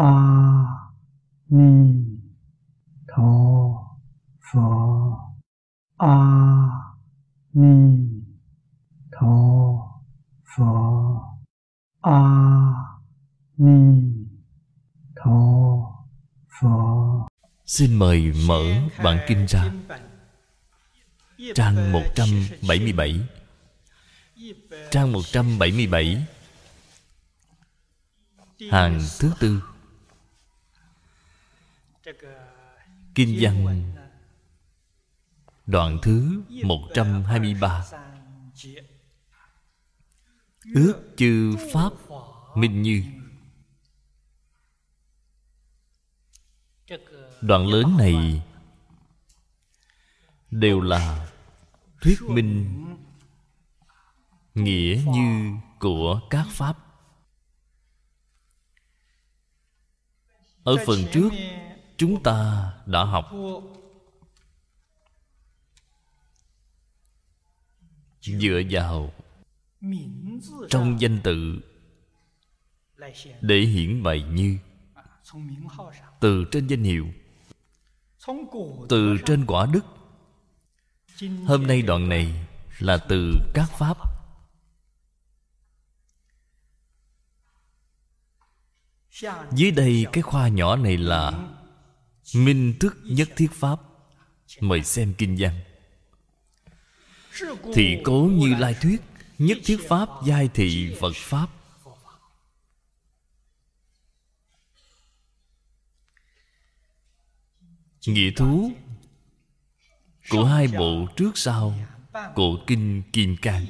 a ni tho pho a ni tho pho a ni tho pho Xin mời mở bản kinh ra Trang 177 Trang 177 Hàng thứ tư. Kinh văn, Đoạn thứ 123 Ước chư Pháp Minh Như. Đoạn lớn này Đều là Thuyết minh Nghĩa như của các Pháp. Ở phần trước Chúng ta đã học. Dựa vào Trong danh tự Để hiển bày như, Từ trên danh hiệu, Từ trên quả đức. Hôm nay đoạn này Là từ các Pháp. Dưới đây cái khoa nhỏ này là Minh thức nhất thiết Pháp. Mời xem kinh văn. Thị cố như lai thuyết, Nhất thiết Pháp giai thị Phật Pháp. Nghĩa thú Của hai bộ trước sau, Cổ kinh Kim Cang.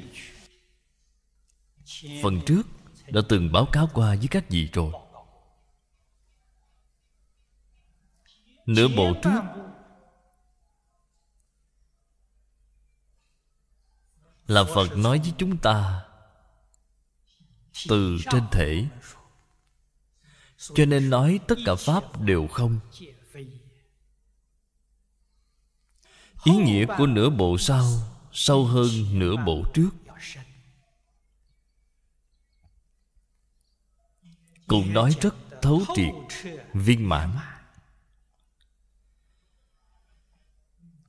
Phần trước Đã từng báo cáo qua với các vị rồi. Nửa bộ trước. Là Phật nói với chúng ta, Từ trên thể. Cho nên nói tất cả Pháp đều không. Ý nghĩa của nửa bộ sau, Sâu hơn nửa bộ trước. Cũng nói rất thấu triệt, Viên mãn.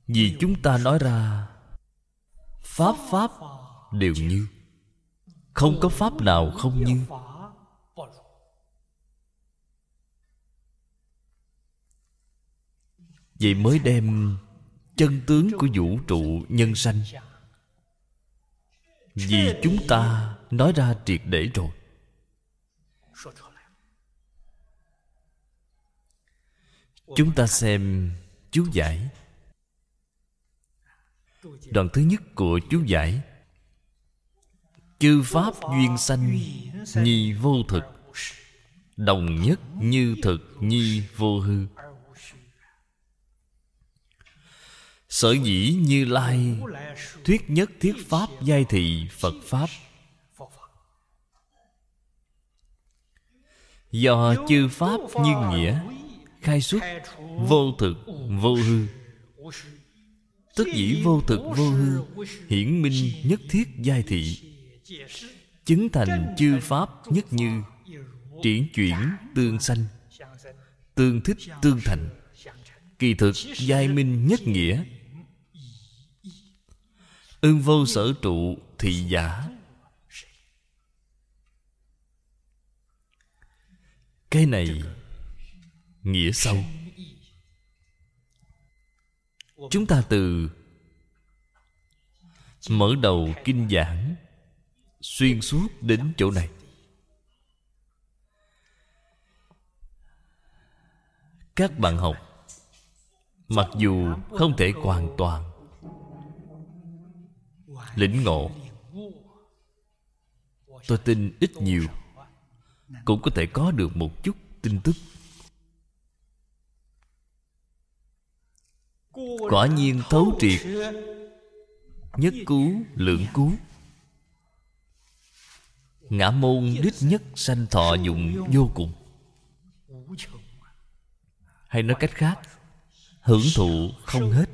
Vì chúng ta nói ra, Pháp Pháp đều như. Không có Pháp nào không như. Vậy mới đem Chân tướng của vũ trụ nhân sanh. Vì chúng ta nói ra triệt để rồi. Chúng ta xem chú giải. Đoạn thứ nhất của chú giải. Chư Pháp duyên sanh, Nhi vô thực. Đồng nhất như thực, nhi vô hư. Sở dĩ như lai Thuyết nhất thiết Pháp giai thị Phật Pháp. Do chư Pháp như nghĩa, Khai xuất vô thực, vô hư. Tất dĩ vô thực vô hư, Hiển minh nhất thiết giai thị. Chứng thành chư Pháp nhất như, Triển chuyển tương sanh, Tương thích tương thành. Kỳ thực giai minh nhất nghĩa. Ưng vô sở trụ thị giả. Cái này Nghĩa sâu Chúng ta từ Mở đầu kinh giảng Xuyên suốt đến chỗ này. Các bạn học, Mặc dù không thể hoàn toàn Lĩnh ngộ, Tôi tin ít nhiều Cũng có thể có được một chút tin tức. Quả nhiên thấu triệt. Nhất cứu, lượng cứu. Ngã môn đích nhất sanh thọ dụng vô cùng. Hay nói cách khác, Hưởng thụ không hết.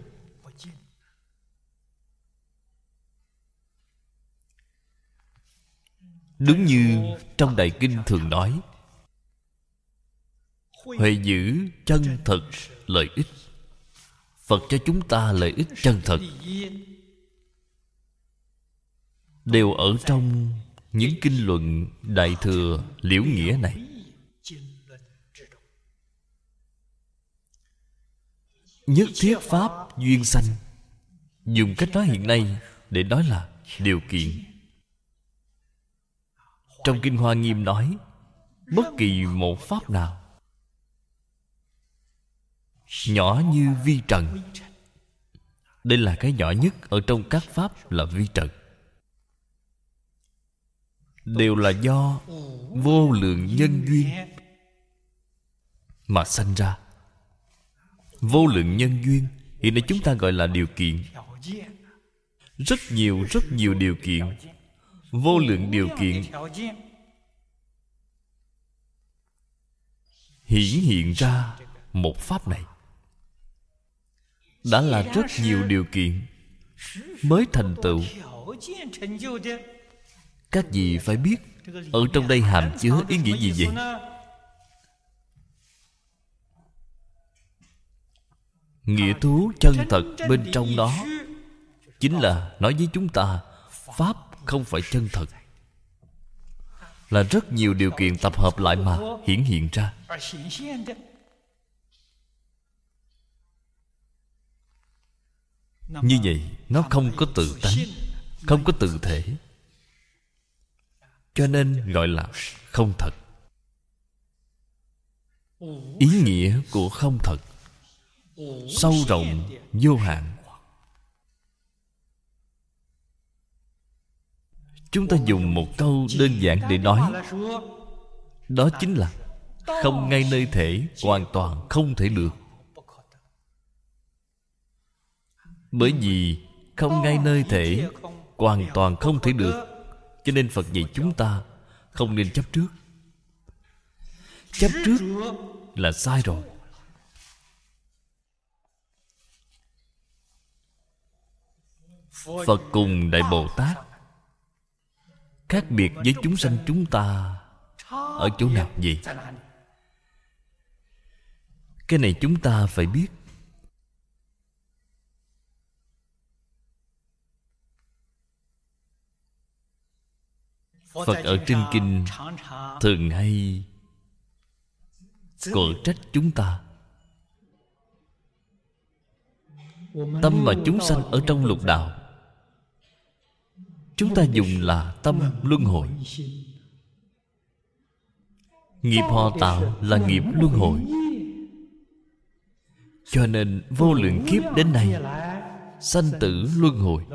Đúng như trong Đại Kinh thường nói, huệ giữ chân thật lợi ích phật cho chúng ta lợi ích chân thật. Đều ở trong những kinh luận đại thừa liễu nghĩa này. Nhất thiết pháp duyên sanh. Dùng cách nói hiện nay để nói là điều kiện. Trong kinh hoa nghiêm nói, bất kỳ một pháp nào nhỏ như vi trần. Đây là cái nhỏ nhất ở trong các pháp là vi trần. Đều là do vô lượng nhân duyên mà sanh ra. Vô lượng nhân duyên hiện nay chúng ta gọi là điều kiện. Rất nhiều rất nhiều điều kiện. Vô lượng điều kiện. Hiển hiện ra một pháp này đã là rất nhiều điều kiện mới thành tựu. Các vị phải biết, ở trong đây hàm chứa ý nghĩa gì vậy? Nghĩa thú chân thật bên trong đó chính là nói với chúng ta, pháp không phải chân thật. Là rất nhiều điều kiện tập hợp lại mà hiển hiện ra. Như vậy nó không có tự tánh không có tự thể. Cho nên gọi là không thật. Ý nghĩa của không thật sâu rộng vô hạn. Chúng ta dùng một câu đơn giản để nói. Đó chính là không ngay nơi thể hoàn toàn không thể được bởi vì không ngay nơi thể, hoàn toàn không thể được. Cho nên phật dạy chúng ta không nên chấp trước. Chấp trước là sai rồi. Phật cùng đại bồ tát khác biệt với chúng sanh chúng ta ở chỗ nào vậy? Cái này chúng ta phải biết. Phật ở trên kinh thường hay. Cội trách chúng ta. Tâm mà chúng sanh ở trong lục đạo, chúng ta dùng là tâm luân hồi. Nghiệp họ tạo là nghiệp luân hồi. Cho nên vô lượng kiếp đến nay, sanh tử luân hồi,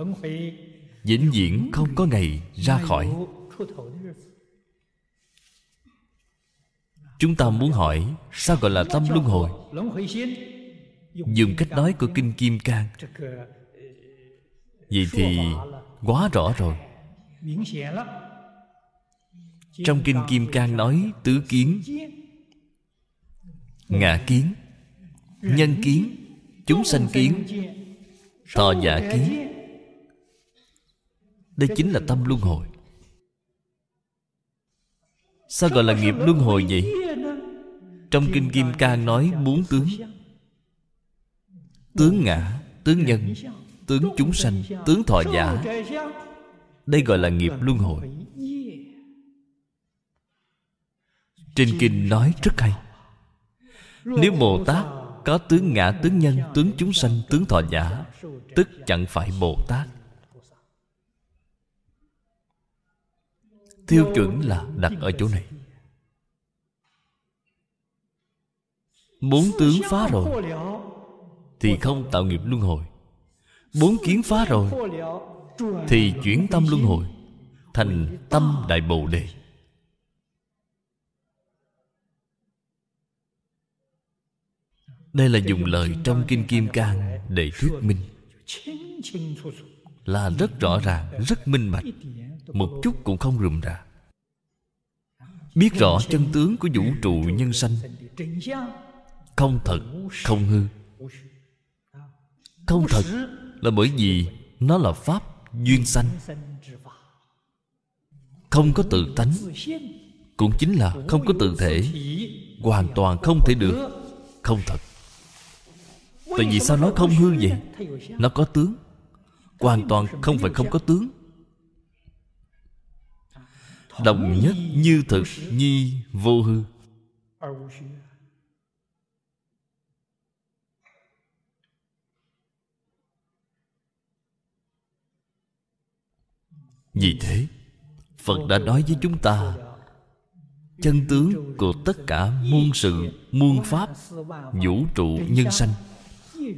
vĩnh viễn không có ngày ra khỏi chúng ta muốn hỏi, sao gọi là tâm luân hồi? Dùng cách nói của kinh kim cang. Vậy thì quá rõ rồi. Trong kinh kim cang nói tứ kiến, ngã kiến, nhân kiến, chúng sanh kiến, thọ giả kiến. Đây chính là tâm luân hồi sao gọi là nghiệp luân hồi vậy? Trong kinh kim cang nói bốn tướng. Tướng ngã, tướng nhân, tướng chúng sanh, tướng thọ giả. Đây gọi là nghiệp luân hồi. Trên kinh nói rất hay. Nếu bồ tát có tướng ngã, tướng nhân, tướng chúng sanh, tướng thọ giả, tức chẳng phải bồ tát. Tiêu chuẩn là đặt ở chỗ này. Bốn tướng phá rồi, thì không tạo nghiệp luân hồi. Bốn kiến phá rồi, thì chuyển tâm luân hồi, thành tâm đại bồ đề. Đây là dùng lời trong kinh kim cang để thuyết minh. Là rất rõ ràng, rất minh bạch một chút cũng không rườm rà. Biết rõ chân tướng của vũ trụ nhân sanh. Không thật, không hư. Không thật là bởi vì nó là pháp duyên sanh. Không có tự tánh, cũng chính là không có tự thể. Hoàn toàn không thể được. Không thật. Tại vì sao nói không hư vậy? Nó có tướng. Hoàn toàn không phải không có tướng đồng nhất như thực nhi vô hư. Vì thế, phật đã nói với chúng ta, chân tướng của tất cả muôn sự, muôn pháp, vũ trụ, nhân sanh.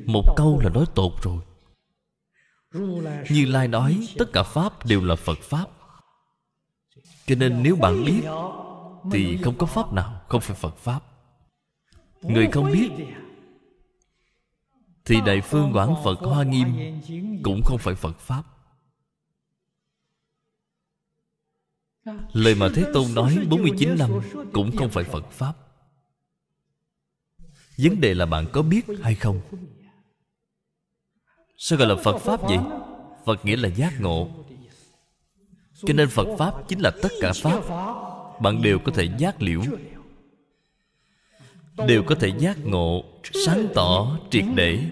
Một câu là nói tột rồi. Như lai nói, tất cả pháp đều là phật pháp cho nên nếu bạn biết, thì không có pháp nào, không phải phật pháp. Người không biết, thì đại phương quảng phật hoa nghiêm cũng không phải phật pháp. Lời mà Thế Tôn nói 49 năm Cũng không phải Phật Pháp. Vấn đề là bạn có biết hay không? Sao gọi là Phật Pháp vậy? Phật nghĩa là giác ngộ. Cho nên Phật Pháp chính là tất cả Pháp. Bạn đều có thể giác liễu. Đều có thể giác ngộ Sáng tỏ, triệt để.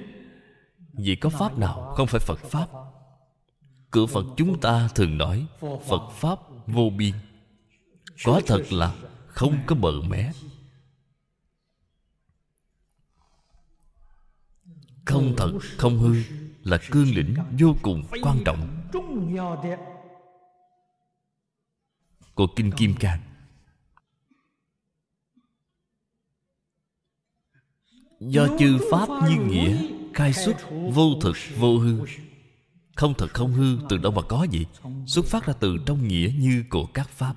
Vì có Pháp nào không phải Phật Pháp? Cửa Phật chúng ta thường nói Phật Pháp vô biên. Có thật là không có bờ mé. Không thật, không hư Là cương lĩnh vô cùng quan trọng. Của Kinh Kim Cang. Do chư Pháp như nghĩa, Khai xuất vô thực, vô hư. Không thật không hư, từ đâu mà có gì Xuất phát ra từ trong nghĩa như của các Pháp.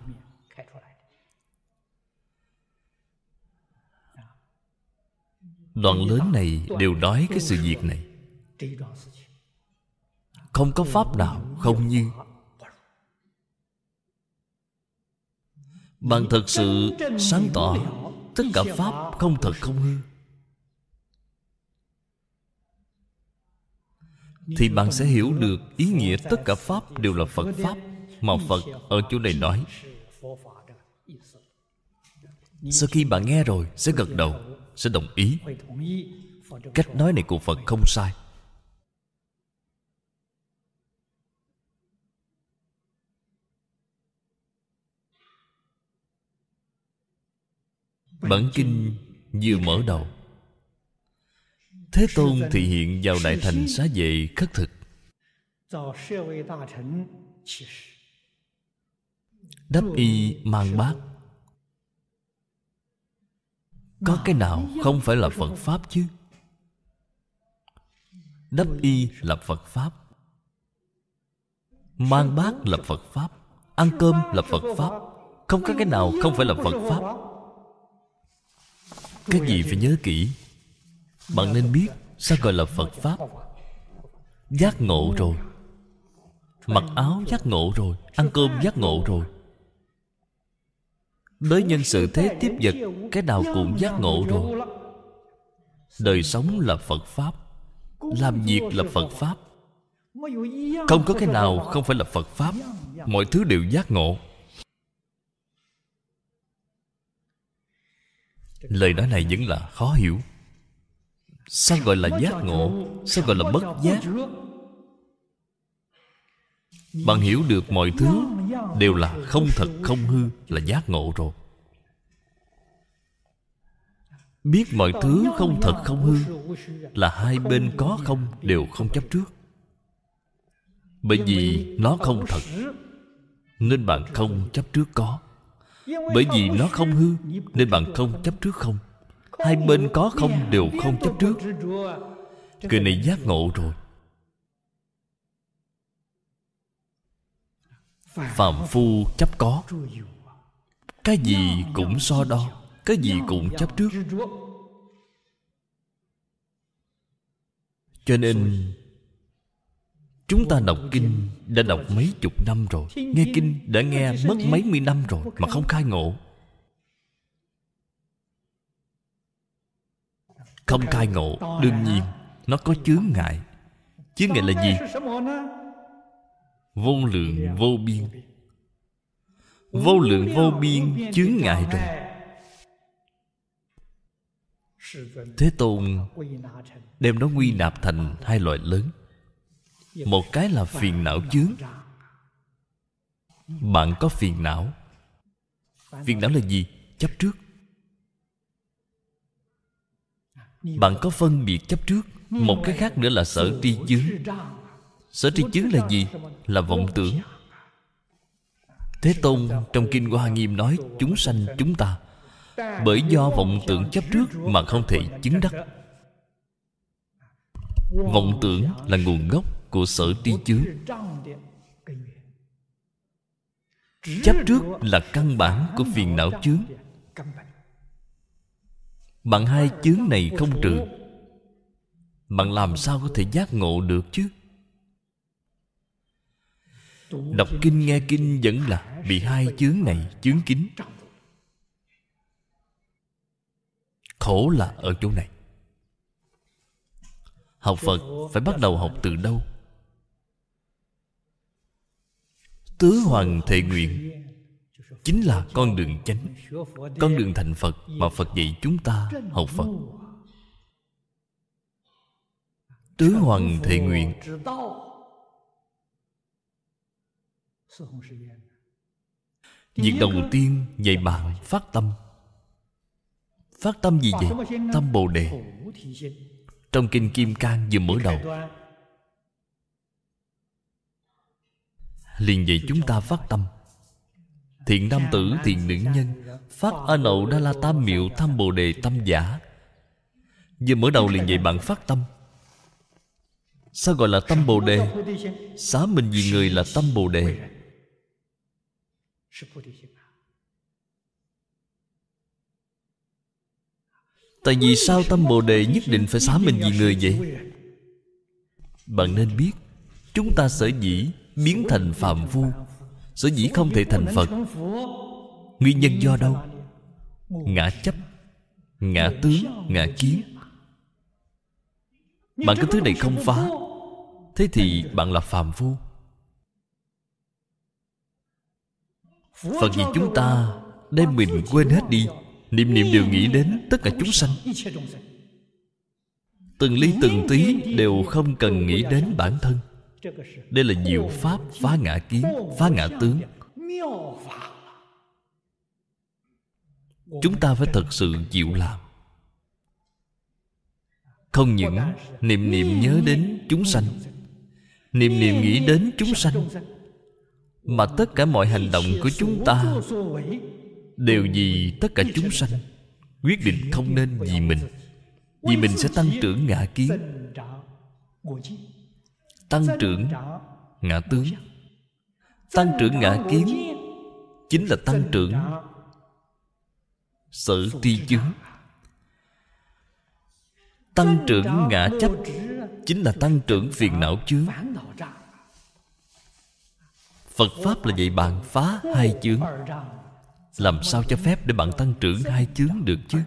Đoạn lớn này đều nói cái sự việc này. Không có Pháp nào không như Bạn thật sự sáng tỏ, Tất cả Pháp không thật không hư. Thì bạn sẽ hiểu được ý nghĩa tất cả pháp đều là phật pháp mà phật ở chỗ này nói. Sau khi bạn nghe rồi, sẽ gật đầu, sẽ đồng ý. Cách nói này của phật không sai. Bản kinh vừa mở đầu. Thế Tôn thị hiện vào Đại Thành xá vệ khất thực. Đắp y mang bát. Có cái nào không phải là Phật Pháp chứ? Đắp y là Phật Pháp. Mang bát là Phật Pháp. Ăn cơm là Phật Pháp. Không có cái nào không phải là Phật Pháp. Các gì phải nhớ kỹ? Bạn nên biết Sao gọi là Phật Pháp. Giác ngộ rồi. Mặc áo giác ngộ rồi. Ăn cơm giác ngộ rồi. Đối nhân sự thế tiếp vật, Cái nào cũng giác ngộ rồi. Đời sống là Phật Pháp. Làm việc là Phật Pháp. Không có cái nào không phải là Phật Pháp. Mọi thứ đều giác ngộ. Lời nói này vẫn là khó hiểu. Sao gọi là giác ngộ? Sao gọi là bất giác? Bạn hiểu được mọi thứ Đều là không thật, không hư, Là giác ngộ rồi. Biết mọi thứ không thật, không hư Là hai bên có không Đều không chấp trước. Bởi vì nó không thật, Nên bạn không chấp trước có. Bởi vì nó không hư, Nên bạn không chấp trước không. Hai bên có không đều không chấp trước. Người này giác ngộ rồi. Phạm phu chấp có. Cái gì cũng so đo, Cái gì cũng chấp trước. Cho nên Chúng ta đọc kinh Đã đọc mấy chục năm rồi. Nghe kinh đã nghe mất mấy mươi năm rồi Mà không khai ngộ. Không khai ngộ, Đương nhiên, Nó có chướng ngại. Chướng ngại là gì? Vô lượng, vô biên. Vô lượng, vô biên chướng ngại rồi. Thế Tôn đem nó quy nạp thành hai loại lớn. Một cái là phiền não chướng Bạn có phiền não. Phiền não là gì? Chấp trước. Bạn có phân biệt chấp trước. Một cái khác nữa là sở tri chướng. Sở tri chướng là gì? Là vọng tưởng. Thế Tôn trong Kinh Hoa Nghiêm nói, Chúng sanh chúng ta, Bởi do vọng tưởng chấp trước Mà không thể chứng đắc. Vọng tưởng là nguồn gốc của sở tri chướng. Chấp trước là căn bản của phiền não chướng. Bạn hai chướng này không trừ. Bạn làm sao có thể giác ngộ được chứ? Đọc kinh nghe kinh vẫn là Bị hai chướng này chướng kín. Khổ là ở chỗ này. Học Phật phải bắt đầu học từ đâu Tứ hoàng thệ nguyện. Chính là con đường chánh, Con đường thành Phật Mà Phật dạy chúng ta học Phật. Tứ hoàng thệ nguyện. Việc đầu tiên dạy bạn phát tâm. Phát tâm gì vậy? Tâm Bồ Đề. Trong Kinh Kim Cang vừa mở đầu liền dạy chúng ta phát tâm. Thiện nam tử, thiện nữ nhân, phát a nậu đa la tam miệu tham bồ đề tâm giả. Vừa mở đầu liền dạy bạn phát tâm. Sao gọi là tâm bồ đề? Xá mình vì người là tâm bồ đề. Tại vì sao tâm bồ đề nhất định phải xá mình vì người vậy? Bạn nên biết, chúng ta sở dĩ biến thành phạm phu, sở dĩ không thể thành phật. Nguyên nhân do đâu? Ngã chấp, ngã tướng, ngã kiến. Bạn cái thứ này không phá, thế thì bạn là phàm phu. Phật gì chúng ta đem mình quên hết đi, niệm niệm đều nghĩ đến tất cả chúng sanh. Từng ly từng tí đều không cần nghĩ đến bản thân đây là diệu pháp phá ngã kiến, phá ngã tướng. Chúng ta phải thật sự chịu làm. Không những niệm niệm nhớ đến chúng sanh, niệm niệm nghĩ đến chúng sanh, mà tất cả mọi hành động của chúng ta đều vì tất cả chúng sanh, quyết định không nên vì mình. Vì mình sẽ tăng trưởng ngã kiến tăng trưởng ngã tướng tăng trưởng ngã kiến chính là tăng trưởng sở tri chứng. Tăng trưởng ngã chấp chính là tăng trưởng phiền não chướng. Phật pháp là dạy bạn phá hai chướng. Làm sao cho phép để bạn tăng trưởng hai chướng được chứ?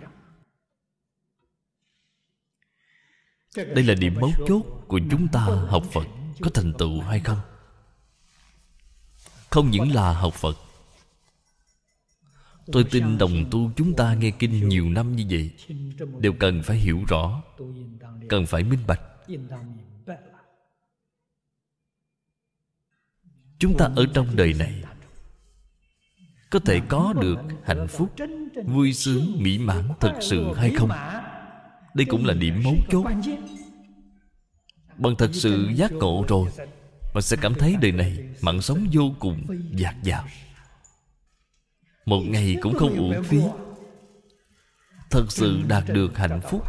Đây là điểm mấu chốt của chúng ta học phật, có thành tựu hay không? Không những là học phật. Tôi tin đồng tu chúng ta nghe kinh nhiều năm như vậy, đều cần phải hiểu rõ, cần phải minh bạch. Chúng ta ở trong đời này, có thể có được hạnh phúc, vui sướng, mỹ mãn thật sự hay không? Đây cũng là điểm mấu chốt. Bạn thật sự giác ngộ rồi, Bạn sẽ cảm thấy đời này Mạng sống vô cùng dạt dào. Một ngày cũng không uổng phí. Thật sự đạt được hạnh phúc,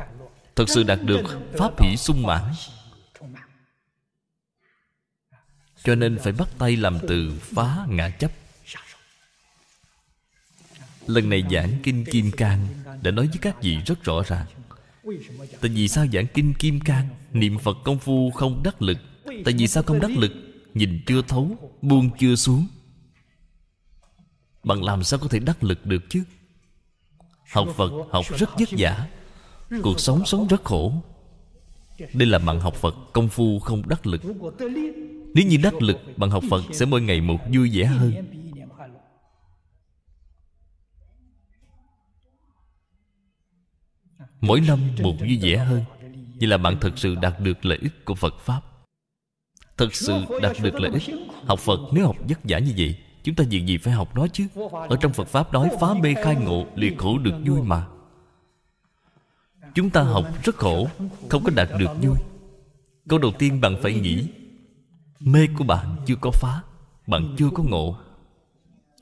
Thật sự đạt được Pháp hỷ sung mãn. Cho nên phải bắt tay làm từ phá ngã chấp. Lần này giảng Kinh Kim Cang Đã nói với các vị rất rõ ràng. Tại vì sao giảng kinh Kim Cang, Niệm Phật công phu không đắc lực? Tại vì sao không đắc lực? Nhìn chưa thấu, Buông chưa xuống. Bạn làm sao có thể đắc lực được chứ? Học Phật, học rất vất vả. Cuộc sống sống rất khổ. Đây là bạn học Phật công phu không đắc lực. Nếu như đắc lực Bạn học Phật sẽ mỗi ngày một vui vẻ hơn. Mỗi năm một vui vẻ hơn. Vậy là bạn thật sự đạt được lợi ích của phật pháp. Thật sự đạt được lợi ích? Học phật nếu học vất vả như vậy, chúng ta việc gì phải học nó chứ? Ở trong phật pháp nói, phá mê khai ngộ liệt khổ được vui mà. Chúng ta học rất khổ, không có đạt được vui. Câu đầu tiên bạn phải nghĩ, mê của bạn chưa có phá, bạn chưa có ngộ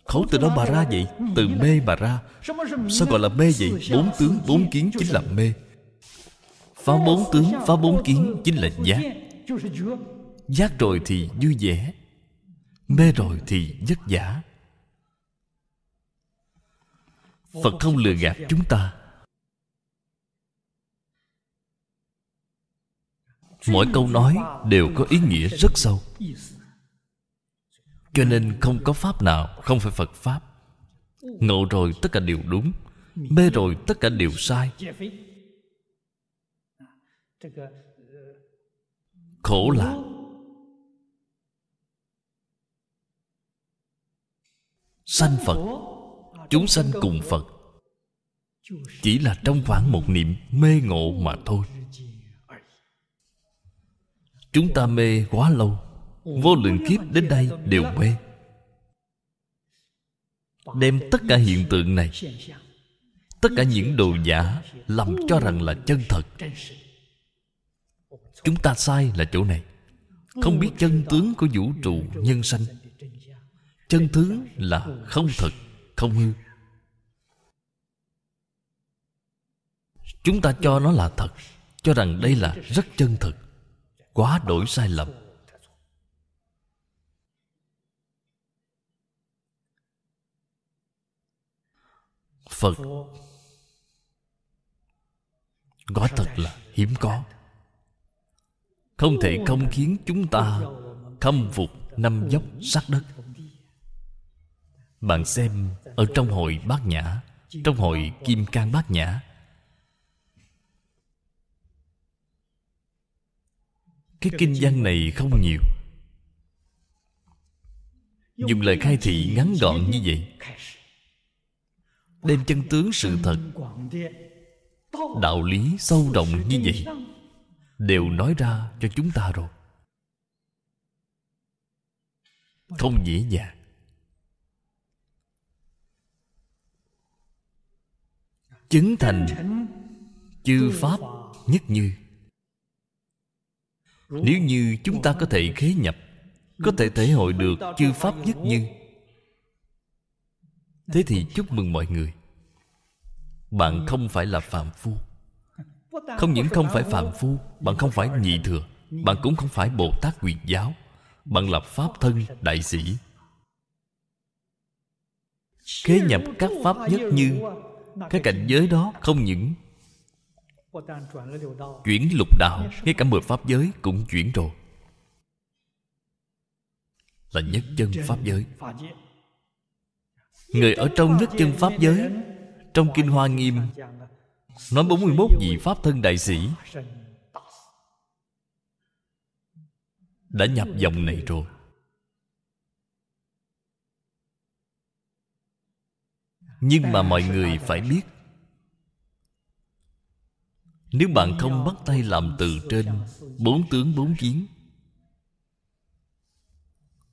khấu từ đó mà ra vậy? Từ mê mà ra. Sao gọi là mê vậy? Bốn tướng, bốn kiến chính là mê. Phá bốn tướng, phá bốn kiến chính là giác. Giác rồi thì vui vẻ. Mê rồi thì vất vả. Phật không lừa gạt chúng ta. Mỗi câu nói đều có ý nghĩa rất sâu cho nên không có pháp nào, không phải phật pháp. Ngộ rồi tất cả đều đúng, mê rồi tất cả đều sai. Khổ là sanh phật, chúng sanh cùng phật. Chỉ là trong khoảng một niệm mê ngộ mà thôi. Chúng ta mê quá lâu vô lượng kiếp đến đây đều mê đem tất cả hiện tượng này, tất cả những đồ giả làm cho rằng là chân thật. Chúng ta sai là chỗ này. Không biết chân tướng của vũ trụ nhân sanh. Chân tướng là không thật, không hư. Chúng ta cho nó là thật, cho rằng đây là rất chân thật, quá đổi sai lầm. Phật. Quả thật là hiếm có. Không thể không khiến chúng ta khâm phục năm dốc sắc đất. Bạn xem ở trong hội bát nhã, trong hội kim cang bát nhã. Cái kinh văn này không nhiều. Dùng lời khai thị ngắn gọn như vậy đem chân tướng sự thật, đạo lý sâu rộng như vậy, đều nói ra cho chúng ta rồi. Không dễ dàng. Chứng thành chư pháp nhất như. Nếu như chúng ta có thể khế nhập, có thể thể hội được chư pháp nhất như thế thì chúc mừng mọi người. Bạn không phải là phạm phu. Không những không phải phạm phu, bạn không phải nhị thừa, bạn cũng không phải bồ tát quyền giáo. Bạn là pháp thân đại sĩ. Khế nhập các pháp nhất như cái cảnh giới đó không những chuyển lục đạo, ngay cả mười pháp giới cũng chuyển rồi. Là nhất chân pháp giới người ở trong nhất chân pháp giới, trong kinh hoa nghiêm, nói 41 vị pháp thân đại sĩ. Đã nhập dòng này rồi. Nhưng mà mọi người phải biết, nếu bạn không bắt tay làm từ trên bốn tướng bốn kiến,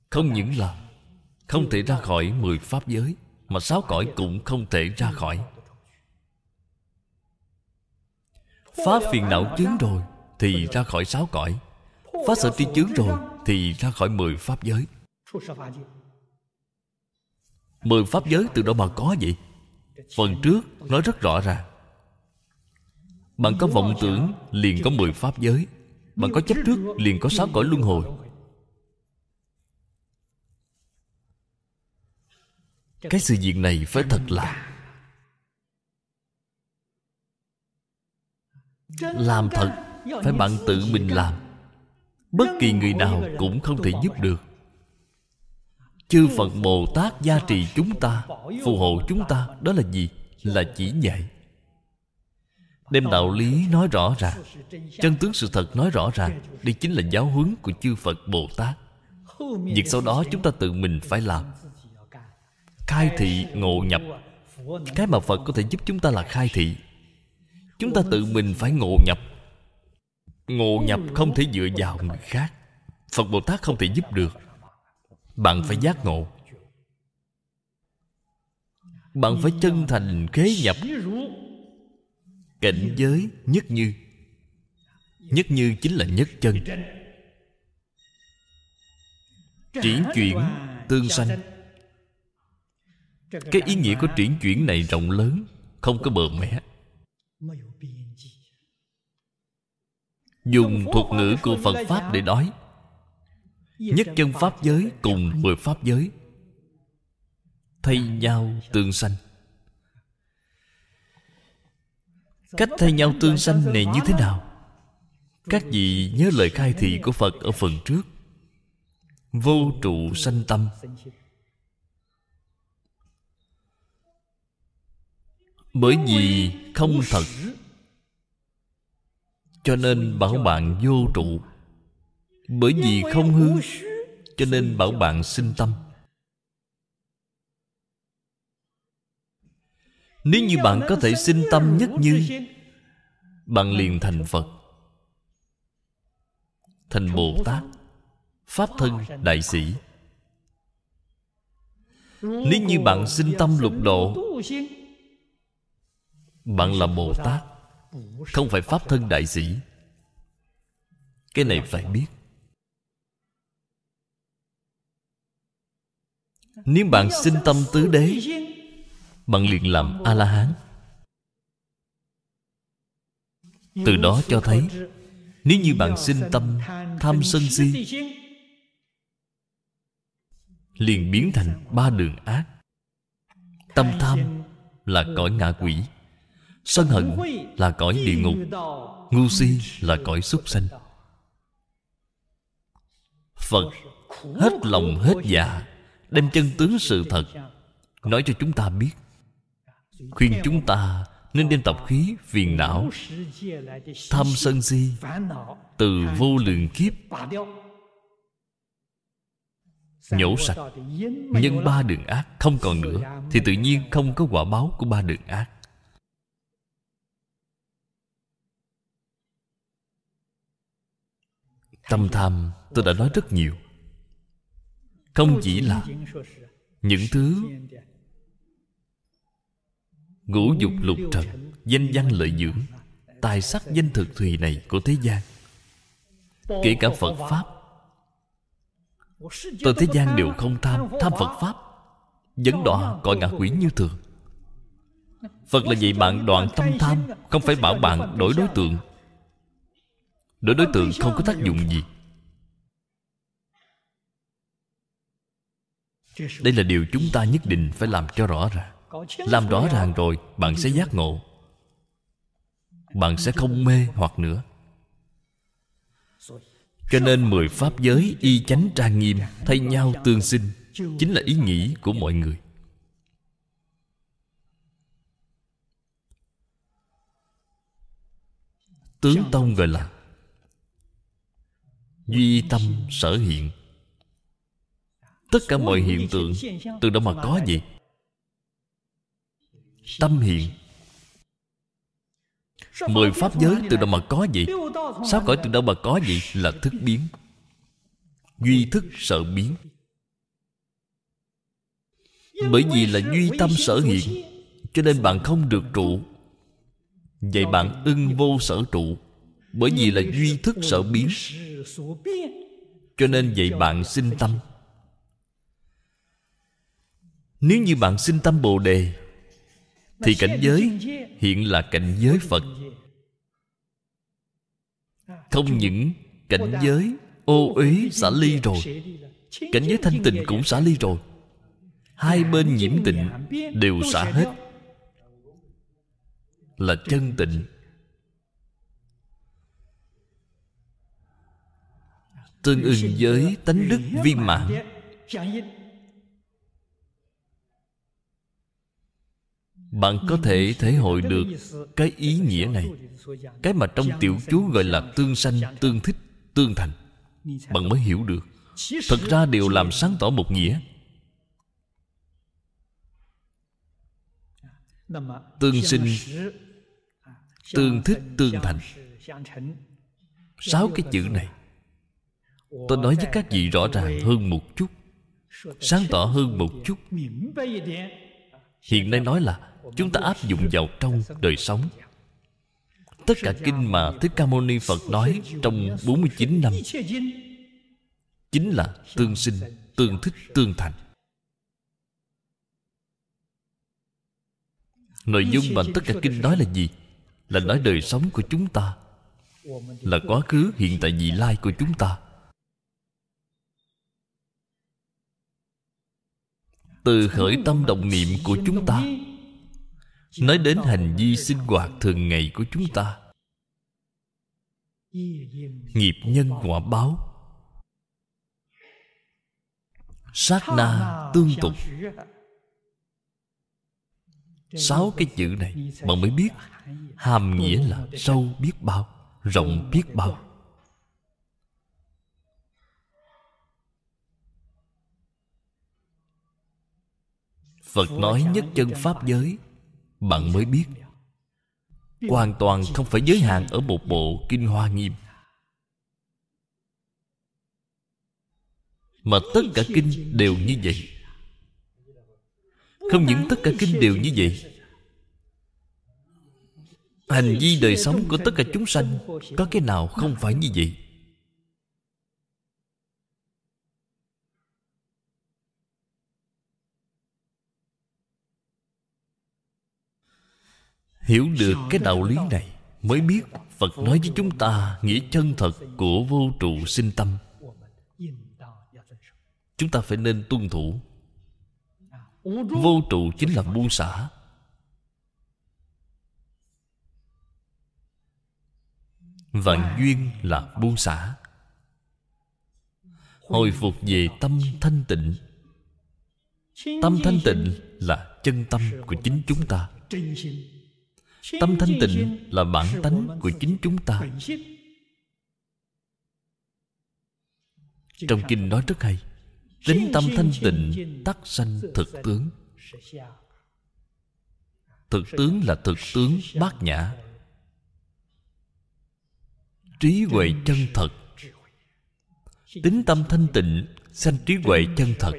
không những là không thể ra khỏi mười pháp giới mà sáu cõi cũng không thể ra khỏi. Phá phiền não chướng rồi thì ra khỏi sáu cõi. Phá sở tri chướng rồi thì ra khỏi mười pháp giới. Mười pháp giới từ đâu mà có vậy? Phần trước nói rất rõ ràng bạn có vọng tưởng liền có mười pháp giới. Bạn có chấp trước liền có sáu cõi luân hồi. Cái sự việc này phải thật là làm thật phải bạn tự mình làm. Bất kỳ người nào cũng không thể giúp được. Chư phật bồ tát gia trì chúng ta, phù hộ chúng ta, đó là gì? Là chỉ dạy. Đem đạo lý nói rõ ràng, chân tướng sự thật nói rõ ràng, đây chính là giáo huấn của chư phật bồ tát. Việc sau đó chúng ta tự mình phải làm khai thị ngộ nhập. Cái mà phật có thể giúp chúng ta là khai thị. Chúng ta tự mình phải ngộ nhập. Ngộ nhập không thể dựa vào người khác. Phật bồ tát không thể giúp được. Bạn phải giác ngộ. Bạn phải chân thành kế nhập. Cảnh giới nhất như. Nhất như chính là nhất chân. Triển chuyển tương sanh cái ý nghĩa của triển chuyển này rộng lớn không có bờ mé. Dùng thuật ngữ của phật pháp để nói nhất chân pháp giới cùng mười pháp giới thay nhau tương sanh. Cách thay nhau tương sanh này như thế nào? Các vị nhớ lời khai thị của phật ở phần trước. Vô trụ sanh tâm bởi vì không thật. Cho nên bảo bạn vô trụ. Bởi vì không hư, cho nên bảo bạn sinh tâm. Nếu như bạn có thể sinh tâm nhất như, bạn liền thành phật. Thành bồ tát pháp thân đại sĩ. Nếu như bạn sinh tâm lục độ bạn là bồ tát, không phải pháp thân đại sĩ. Cái này phải biết. Nếu bạn sinh tâm tứ đế, bạn liền làm a la hán từ đó cho thấy, nếu như bạn sinh tâm tham sân si, liền biến thành ba đường ác. Tâm tham là cõi ngạ quỷ sân hận là cõi địa ngục, ngu si là cõi súc sanh. Phật hết lòng hết dạ đem chân tướng sự thật nói cho chúng ta biết. Khuyên chúng ta nên đem tập khí phiền não, tham sân si từ vô lượng kiếp nhổ sạch nhân ba đường ác không còn nữa, thì tự nhiên không có quả báo của ba đường ác. Tâm tham, tôi đã nói rất nhiều. Không chỉ là những thứ ngũ dục lục trần, danh văn lợi dưỡng, tài sắc danh thực thùy này của thế gian, kể cả phật pháp. Tôi thế gian đều không tham Tham Phật Pháp, Dẫn đọa cõi ngạ quỷ như thường. Phật là vậy bạn đoạn tâm tham, Không phải bảo bạn đổi đối tượng đối đối tượng không có tác dụng gì. Đây là điều chúng ta nhất định phải làm cho rõ ràng. Làm rõ ràng rồi, Bạn sẽ giác ngộ. Bạn sẽ không mê hoặc nữa. Cho nên mười pháp giới y chánh trang nghiêm Thay nhau tương sinh Chính là ý nghĩ của mọi người. Tướng Tông gọi là Duy tâm sở hiện. Tất cả mọi hiện tượng Từ đâu mà có gì Tâm hiện. Mười pháp giới từ đâu mà có gì Sáu cõi từ đâu mà có gì Là thức biến. Duy thức sợ biến. Bởi vì là duy tâm sở hiện, Cho nên bạn không được trụ. Vậy bạn ưng vô sở trụ. Bởi vì là duy thức sở biến. Cho nên vậy bạn sinh tâm. Nếu như bạn sinh tâm Bồ Đề, Thì cảnh giới hiện là cảnh giới Phật. Không những cảnh giới ô uế xả ly rồi, cảnh giới thanh tịnh cũng xả ly rồi. Hai bên nhiễm tịnh đều xả hết. Là chân tịnh tương ưng với tánh đức viên mãn. bạn có thể thể hội được cái ý nghĩa này. cái mà trong tiểu chú gọi là tương sanh tương thích tương thành. Bạn mới hiểu được. thật ra đều làm sáng tỏ một nghĩa. Tương sinh tương thích tương thành. sáu cái chữ này tôi nói với các vị rõ ràng hơn một chút, sáng tỏ hơn một chút. Hiện nay nói là chúng ta áp dụng vào trong đời sống. Tất cả kinh mà thích ca mâu ni phật nói trong 49 năm chính là tương sinh, tương thích, tương thành. Nội dung mà tất cả kinh nói là gì? Là nói đời sống của chúng ta, là quá khứ, hiện tại, vị lai của chúng ta. Từ khởi tâm động niệm của chúng ta. Nói đến hành vi sinh hoạt thường ngày của chúng ta. Nghiệp nhân quả báo. Sát na tương tục. Sáu cái chữ này bạn mới biết, hàm nghĩa là sâu biết bao, rộng biết bao. Phật nói nhất chân pháp giới. Bạn mới biết. Hoàn toàn không phải giới hạn ở một bộ kinh hoa nghiêm. Mà tất cả kinh đều như vậy. Không những tất cả kinh đều như vậy. Hành vi đời sống của tất cả chúng sanh có cái nào không phải như vậy hiểu được cái đạo lý này mới biết phật nói với chúng ta nghĩa chân thật của vô trụ sinh tâm. Chúng ta phải nên tuân thủ. Vô trụ chính là buông xả. Vạn duyên là buông xả. Hồi phục về tâm thanh tịnh. Tâm thanh tịnh là chân tâm của chính chúng ta Tâm thanh tịnh là bản tánh của chính chúng ta. Trong kinh nói rất hay Tính tâm thanh tịnh tắc sanh thực tướng. Thực tướng là thực tướng bát nhã. Trí huệ chân thật. Tính tâm thanh tịnh Sanh trí huệ chân thật.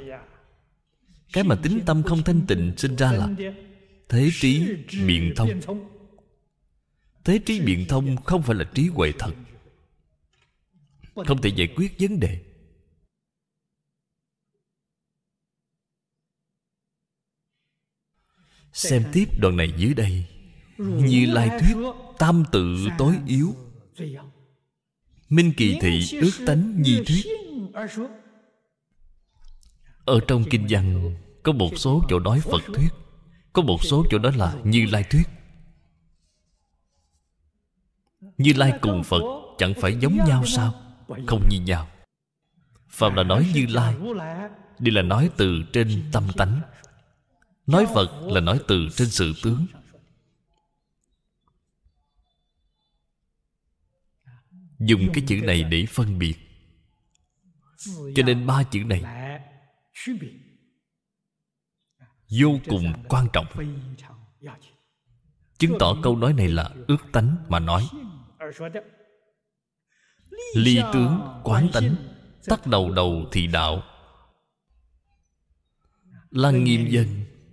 Cái mà tính tâm không thanh tịnh Sinh ra là Thế trí biện thông Thế trí biện thông không phải là trí huệ thật. Không thể giải quyết vấn đề. Xem tiếp đoạn này dưới đây. Như Lai Thuyết, Tam tự tối yếu. Minh kỳ thị ước tánh nhi thuyết. Ở trong kinh văn, Có một số chỗ nói Phật thuyết, Có một số chỗ đó là Như Lai thuyết. Như Lai cùng Phật, Chẳng phải giống nhau sao? Không như nhau. Phạm là nói Như Lai Đây là nói từ trên tâm tánh. Nói Phật là nói từ trên sự tướng. Dùng cái chữ này để phân biệt. Cho nên ba chữ này Vô cùng quan trọng. Chứng tỏ câu nói này là ước tánh mà nói. Ly tướng quán tánh Tắt đầu đầu thì đạo. Lăng nghiêm dân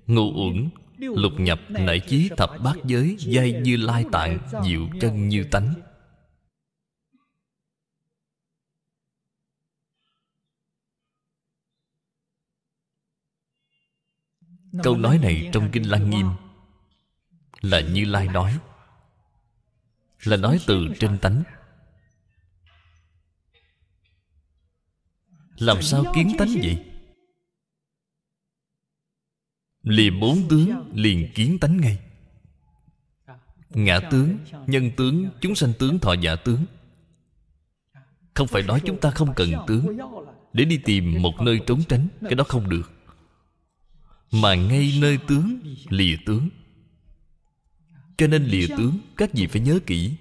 Ngụ uẩn Lục nhập nảy chí thập bát giới Giai như lai tạng Diệu chân như tánh. Câu nói này trong Kinh Lăng Nghiêm Là Như Lai nói là nói từ trên tánh. Làm sao kiến tánh vậy? Liền bốn tướng liền kiến tánh ngay. Ngã tướng, nhân tướng, chúng sanh tướng, thọ giả tướng. Không phải nói chúng ta không cần tướng. Để đi tìm một nơi trốn tránh Cái đó không được. Mà ngay nơi tướng Lìa tướng. Cho nên lìa tướng Các vị phải nhớ kỹ.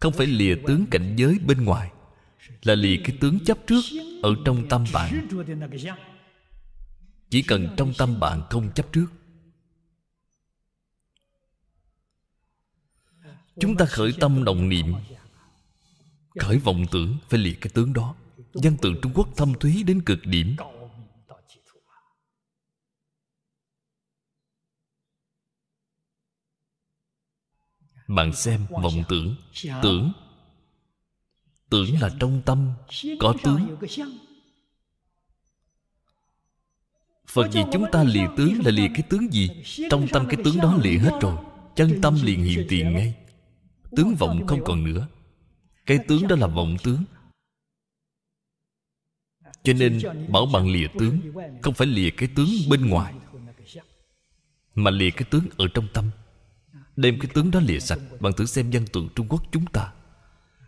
Không phải lìa tướng cảnh giới bên ngoài, Là lìa cái tướng chấp trước Ở trong tâm bạn. Chỉ cần trong tâm bạn không chấp trước. Chúng ta khởi tâm đồng niệm, khởi vọng tưởng phải liệt cái tướng đó. Văn tự trung quốc thâm thúy đến cực điểm. Bạn xem vọng tưởng tưởng. Tưởng là trong tâm có tướng. Phật gì chúng ta lìa tướng là lìa cái tướng gì? Trong tâm cái tướng đó lìa hết rồi. Chân tâm liền hiện tiền ngay. Tướng vọng không còn nữa. Cái tướng đó là vọng tướng. Cho nên bảo bằng lìa tướng, không phải lìa cái tướng bên ngoài, mà lìa cái tướng ở trong tâm đem cái tướng đó lìa sạch bạn thử xem dân tượng trung quốc chúng ta.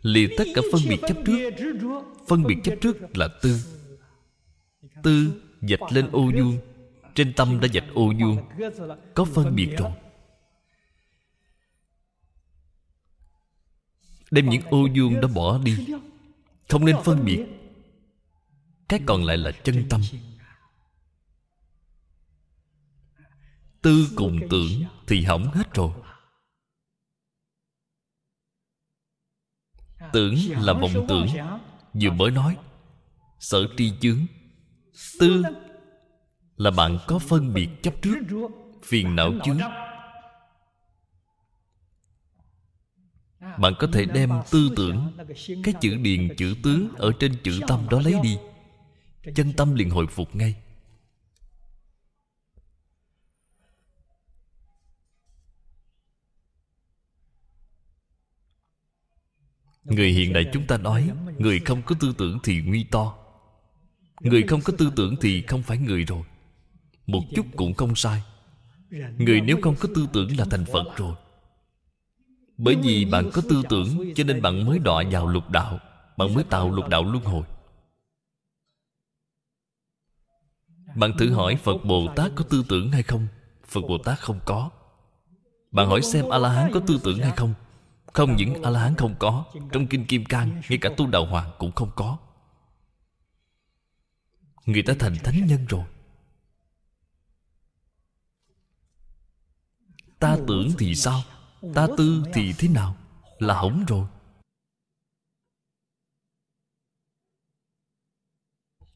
Lìa tất cả phân biệt chấp trước. Phân biệt chấp trước là tư. Tư dạch lên ô vuông. Trên tâm đã dạch ô vuông. Có phân biệt rồi. Đem những ô vuông đó bỏ đi. Không nên phân biệt. Cái còn lại là chân tâm. Tư cùng tưởng thì hỏng hết rồi. Tưởng là vọng tưởng. Vừa mới nói, sở tri chướng. Tư là bạn có phân biệt chấp trước, phiền não chướng. Bạn có thể đem tư tưởng, cái chữ điền chữ tướng ở trên chữ tâm đó lấy đi. Chân tâm liền hồi phục ngay. Người hiện đại chúng ta nói người không có tư tưởng thì nguy to. Người không có tư tưởng thì không phải người rồi. Một chút cũng không sai. Người nếu không có tư tưởng là thành phật rồi. Bởi vì bạn có tư tưởng cho nên bạn mới đọa vào lục đạo. Bạn mới tạo lục đạo luân hồi. Bạn thử hỏi phật bồ tát có tư tưởng hay không? Phật bồ tát không có. Bạn hỏi xem a la hán có tư tưởng hay không không những a la hán không có, trong kinh kim cang, ngay cả tu đạo hoàng cũng không có. Người ta thành thánh nhân rồi. Ta tưởng thì sao? Ta tư thì thế nào? Là hỏng rồi.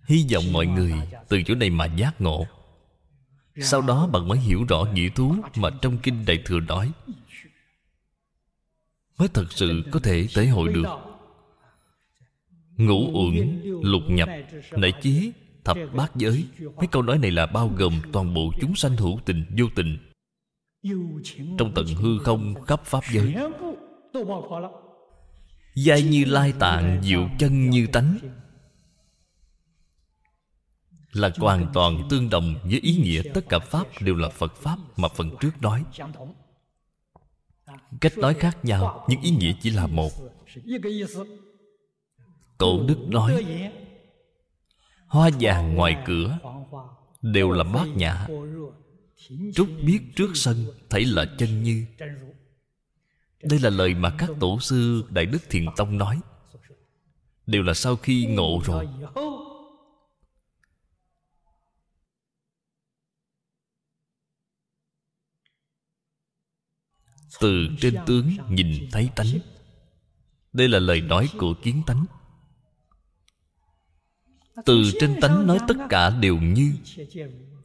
Hy vọng mọi người từ chỗ này mà giác ngộ. Sau đó bạn mới hiểu rõ nghĩa thú mà trong kinh đại thừa nói mới thật sự có thể thể hội được. Ngũ uẩn, lục nhập nảy chí, thập bát giới, mấy câu nói này là bao gồm toàn bộ chúng sanh hữu tình, vô tình. Trong tận hư không, khắp pháp giới, giai như lai tạng diệu chân như tánh, là hoàn toàn tương đồng với ý nghĩa tất cả pháp đều là phật pháp mà phần trước nói cách nói khác nhau, nhưng ý nghĩa chỉ là một. Cổ đức nói, hoa vàng ngoài cửa đều là bát nhã. Trúc biết trước sân thấy là chân như. Đây là lời mà các tổ sư đại đức thiền tông nói. Đều là sau khi ngộ rồi. Từ trên tướng nhìn thấy tánh. Đây là lời nói của kiến tánh. Từ trên tánh nói tất cả đều như,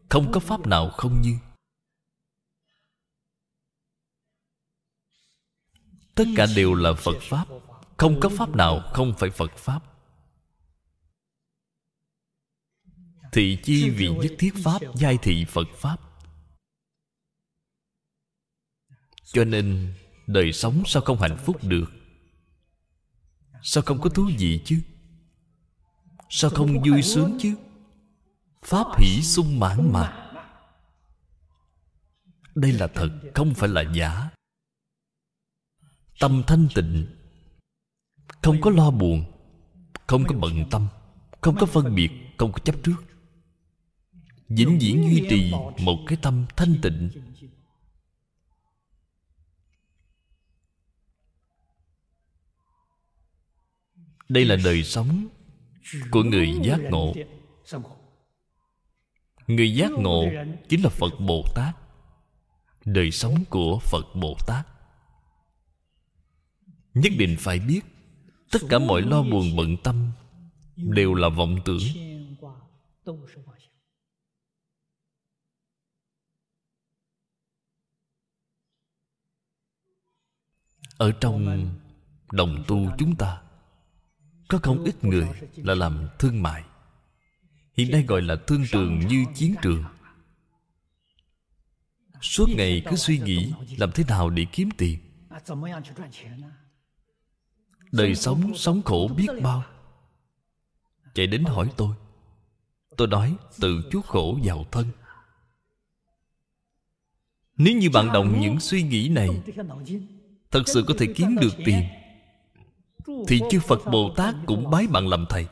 không có pháp nào không như. Tất cả đều là phật pháp, không có pháp nào không phải phật pháp. Thị chi vì nhất thiết pháp, giai thị phật pháp. Cho nên, đời sống sao không hạnh phúc được? Sao không có thú vị chứ? Sao không vui sướng chứ? Pháp hỷ sung mãn mà. Đây là thật, không phải là giả. Tâm thanh tịnh, không có lo buồn, không có bận tâm, không có phân biệt, không có chấp trước. Vĩnh viễn duy trì một cái tâm thanh tịnh. Đây là đời sống của người giác ngộ. Người giác ngộ chính là phật bồ tát. Đời sống của phật bồ tát. Nhất định phải biết, tất cả mọi lo buồn bận tâm đều là vọng tưởng. Ở trong đồng tu chúng ta có không ít người là làm thương mại. Hiện nay gọi là thương trường như chiến trường. Suốt ngày cứ suy nghĩ làm thế nào để kiếm tiền. Đời sống sống khổ biết bao. Chạy đến hỏi tôi. Tôi nói tự chuốc khổ vào thân. Nếu như bạn đồng những suy nghĩ này, thật sự có thể kiếm được tiền thì chư phật bồ tát cũng bái bạn làm thầy.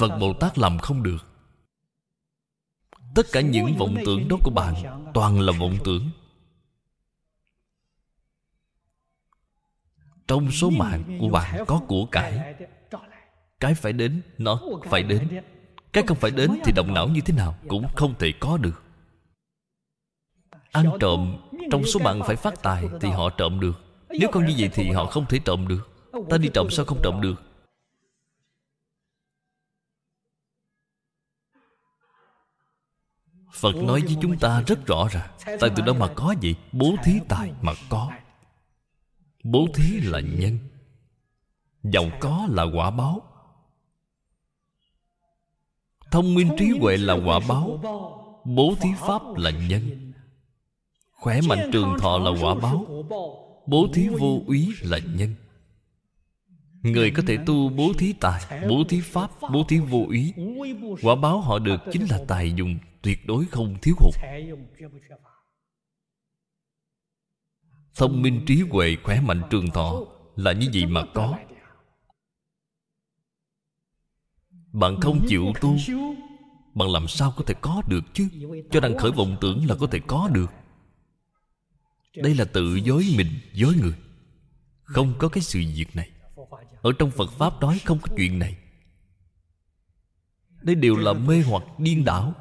Phật bồ tát làm không được. Tất cả những vọng tưởng đó của bạn toàn là vọng tưởng. Trong số mạng của bạn có của cải. Cái phải đến, nó phải đến. Cái không phải đến thì động não như thế nào cũng không thể có được. Ăn trộm, trong số mạng phải phát tài thì họ trộm được nếu không như vậy thì họ không thể trộm được. Ta đi trộm sao không trộm được? Phật nói với chúng ta rất rõ ràng, Tại từ đâu mà có gì Bố thí tài mà có. Bố thí là nhân, Giàu có là quả báo. Thông minh trí huệ là quả báo, Bố thí pháp là nhân. Khỏe mạnh trường thọ là quả báo. Bố thí vô úy là nhân. Người có thể tu bố thí tài, Bố thí pháp, Bố thí vô úy. Quả báo họ được chính là tài dùng, Tuyệt đối không thiếu hụt. Thông minh trí huệ khỏe mạnh trường thọ Là như vậy mà có. Bạn không chịu tu, Bạn làm sao có thể có được chứ? Cho rằng khởi vọng tưởng là có thể có được. Đây là tự dối mình, dối người. Không có cái sự việc này. Ở trong Phật Pháp nói không có chuyện này. Đây đều là mê hoặc điên đảo.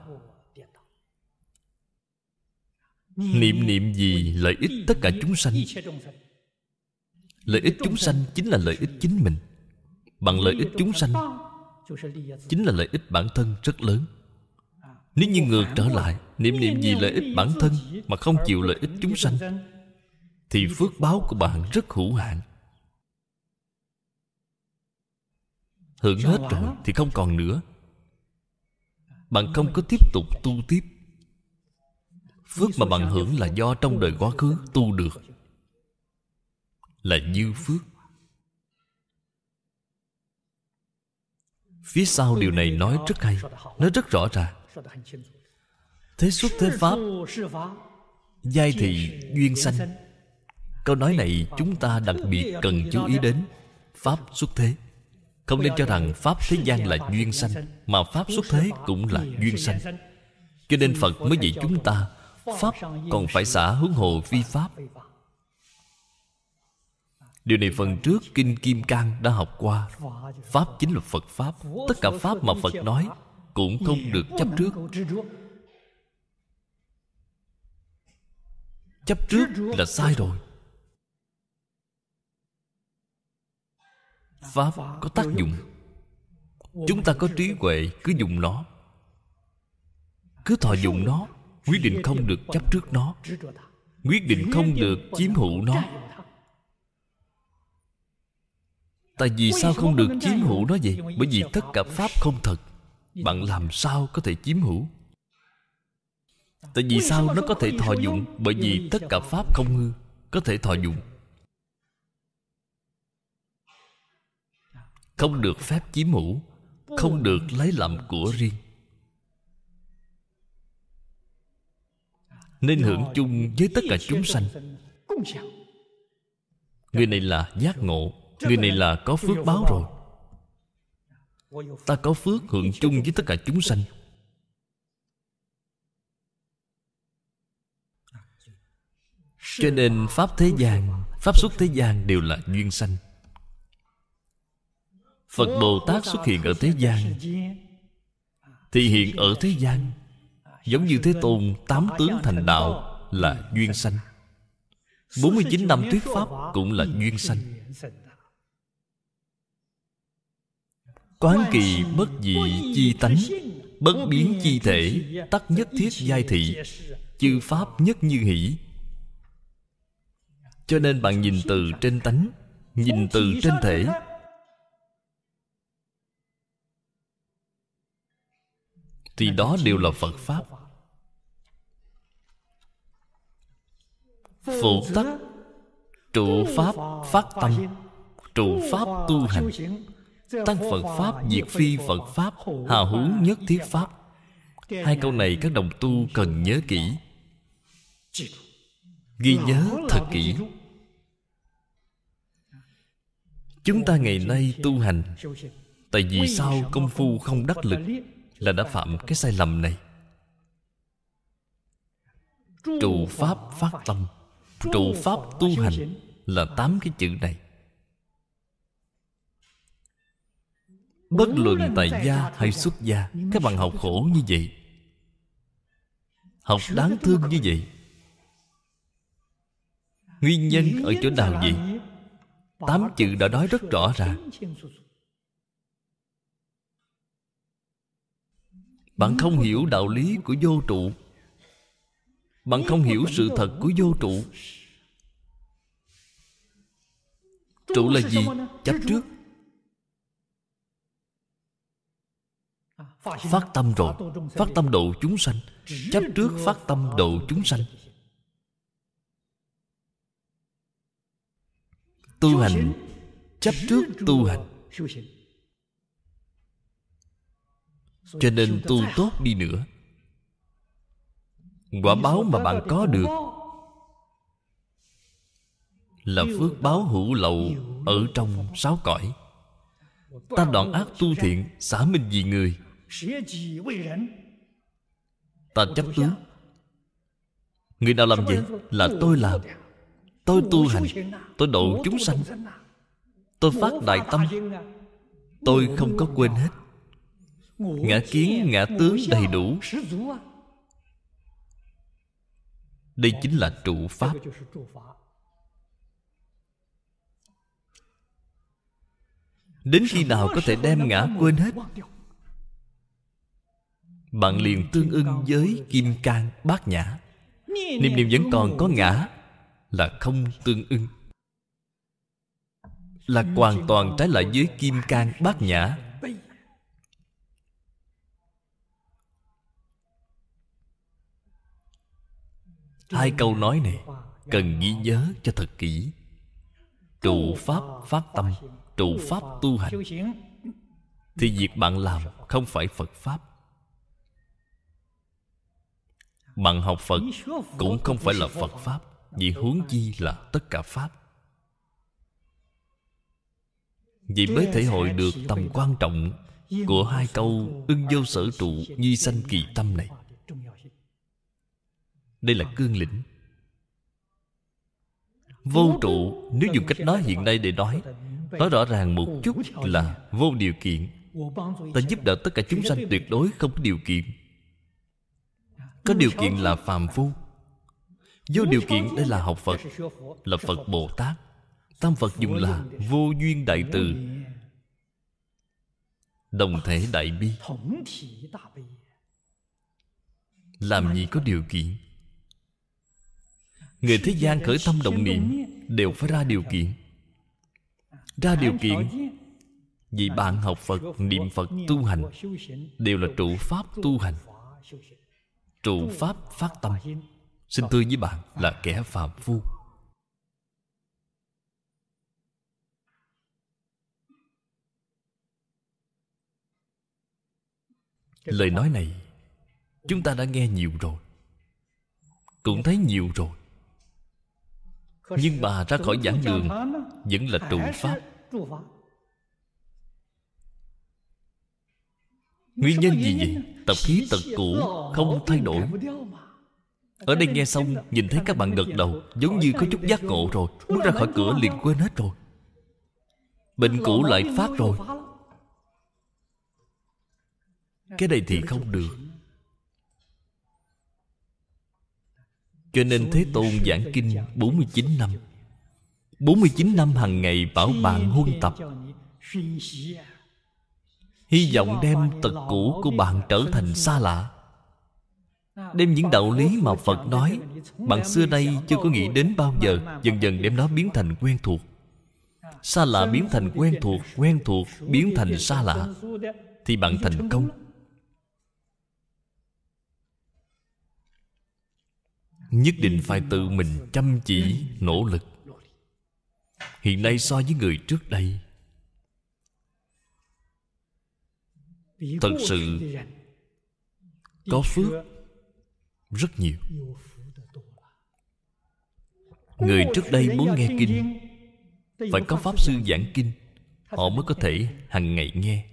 Niệm niệm gì lợi ích tất cả chúng sanh. Lợi ích chúng sanh chính là lợi ích chính mình. Bằng lợi ích chúng sanh Chính là lợi ích bản thân rất lớn. Nếu như ngược trở lại Niệm niệm gì lợi ích bản thân Mà không chịu lợi ích chúng sanh, Thì phước báo của bạn rất hữu hạn. Hưởng hết rồi thì không còn nữa. Bạn không có tiếp tục tu tiếp. Phước mà bạn hưởng là do trong đời quá khứ tu được. Là dư phước. Phía sau điều này nói rất hay Nói rất rõ ràng. Thế xuất thế Pháp. Giai thị duyên sanh. Câu nói này chúng ta đặc biệt cần chú ý đến. Pháp xuất thế. Không nên cho rằng Pháp thế gian là duyên sanh, Mà Pháp xuất thế cũng là duyên sanh. Cho nên Phật mới dạy chúng ta, Pháp còn phải xả hướng hồ vi Pháp. Điều này phần trước Kinh Kim Cang đã học qua. Pháp chính là Phật Pháp. Tất cả Pháp mà Phật nói Cũng không được chấp trước. Chấp trước là sai rồi. Pháp có tác dụng. Chúng ta có trí huệ, Cứ dùng nó. Cứ thọ dụng nó, Quyết định không được chấp trước nó. Quyết định không được chiếm hữu nó. Tại vì sao không được chiếm hữu nó vậy? Bởi vì tất cả Pháp không thật. Bạn làm sao có thể chiếm hữu? Tại vì sao nó có thể thọ dụng? Bởi vì tất cả Pháp không hư Có thể thọ dụng. Không được phép chiếm hữu Không được lấy làm của riêng. Nên hưởng chung với tất cả chúng sanh. Người này là giác ngộ Người này là có phước báo rồi. Ta có phước hưởng chung với tất cả chúng sanh Cho nên Pháp thế gian, Pháp xuất thế gian đều là duyên sanh. Phật Bồ Tát xuất hiện ở thế gian. Thì hiện ở thế gian, Giống như Thế Tôn Tám tướng thành đạo Là duyên sanh. 49 năm thuyết Pháp cũng là duyên sanh. Quán kỳ bất dị chi tánh, Bất biến chi thể, Tắc nhất thiết giai thị, Chư Pháp nhất như hỷ cho nên bạn nhìn từ trên tánh, Nhìn từ trên thể. Thì đó đều là Phật Pháp. Phụ tắc, Trụ Pháp phát tâm, Trụ Pháp tu hành. Tăng Phật Pháp, diệt phi Phật Pháp hà huống nhất thiết Pháp. Hai câu này các đồng tu cần nhớ kỹ. Ghi nhớ thật kỹ. Chúng ta ngày nay tu hành. Tại vì sao công phu không đắc lực Là đã phạm cái sai lầm này? Trụ Pháp phát tâm. Trụ Pháp tu hành Là tám cái chữ này. Bất luận tại gia hay xuất gia, Các bạn học khổ như vậy. Học đáng thương như vậy. Nguyên nhân ở chỗ nào vậy? Tám chữ đã nói rất rõ ràng Bạn không hiểu đạo lý của vô trụ. Bạn không hiểu sự thật của vô trụ. Trụ là gì? Chấp trước. Phát tâm rồi. Phát tâm độ chúng sanh. Chấp trước phát tâm độ chúng sanh Tu hành, Chấp trước tu hành. Cho nên tu tốt đi nữa. Quả báo mà bạn có được Là phước báo hữu lậu Ở trong sáu cõi. Ta đoạn ác tu thiện Xả minh vì người. Ta chấp tướng Người nào làm vậy Là tôi làm. Tôi tu hành Tôi độ chúng sanh. Tôi phát đại tâm. Tôi không có quên hết. Ngã kiến, ngã tướng đầy đủ. Đây chính là trụ pháp. Đến khi nào có thể đem ngã quên hết? Bạn liền tương ưng với kim cang bát nhã. Niệm niệm vẫn còn có ngã là không tương ưng. Là hoàn toàn trái lại với kim cang bát nhã. Hai câu nói này Cần ghi nhớ cho thật kỹ. Trụ pháp phát tâm, Trụ pháp tu hành. Thì việc bạn làm không phải Phật Pháp. Bạn học Phật Cũng không phải là Phật Pháp. Vì huống chi là tất cả Pháp. Vì mới thể hội được tầm quan trọng Của hai câu ưng vô sở trụ Nhi sanh kỳ tâm này. Đây là cương lĩnh. Vô trụ, Nếu dùng cách nói hiện nay để nói Nói rõ ràng một chút là vô điều kiện. Ta giúp đỡ tất cả chúng sanh tuyệt đối không có điều kiện. Có điều kiện là phàm phu. Vô điều kiện đây là học Phật Là Phật Bồ Tát. Tam Phật dùng là vô duyên đại từ. Đồng thể đại bi. Làm gì có điều kiện? Người thế gian khởi tâm động niệm Đều phải ra điều kiện. Ra điều kiện Vì bạn học Phật, niệm Phật, tu hành Đều là trụ pháp tu hành. Trụ pháp phát tâm. Xin thưa với bạn là kẻ phàm phu. Lời nói này Chúng ta đã nghe nhiều rồi Cũng thấy nhiều rồi. Nhưng mà ra khỏi giảng đường Vẫn là trụ pháp. Nguyên nhân gì vậy? Tập khí tật cũ Không thay đổi ở đây nghe xong, Nhìn thấy các bạn gật đầu, Giống như có chút giác ngộ rồi Bước ra khỏi cửa liền quên hết rồi. Bệnh cũ lại phát rồi. Cái này thì không được. Cho nên Thế Tôn giảng kinh 49 năm. 49 năm hàng ngày bảo bạn huân tập. Hy vọng đem tật cũ của bạn trở thành xa lạ. Đem những đạo lý mà Phật nói, Bạn xưa nay chưa có nghĩ đến bao giờ Dần dần đem nó biến thành quen thuộc. Xa lạ biến thành quen thuộc Quen thuộc biến thành xa lạ, Thì bạn thành công. Nhất định phải tự mình chăm chỉ, nỗ lực. Hiện nay so với người trước đây, Thật sự Có phước rất nhiều. Người trước đây muốn nghe kinh Phải có Pháp Sư giảng kinh. Họ mới có thể hàng ngày nghe.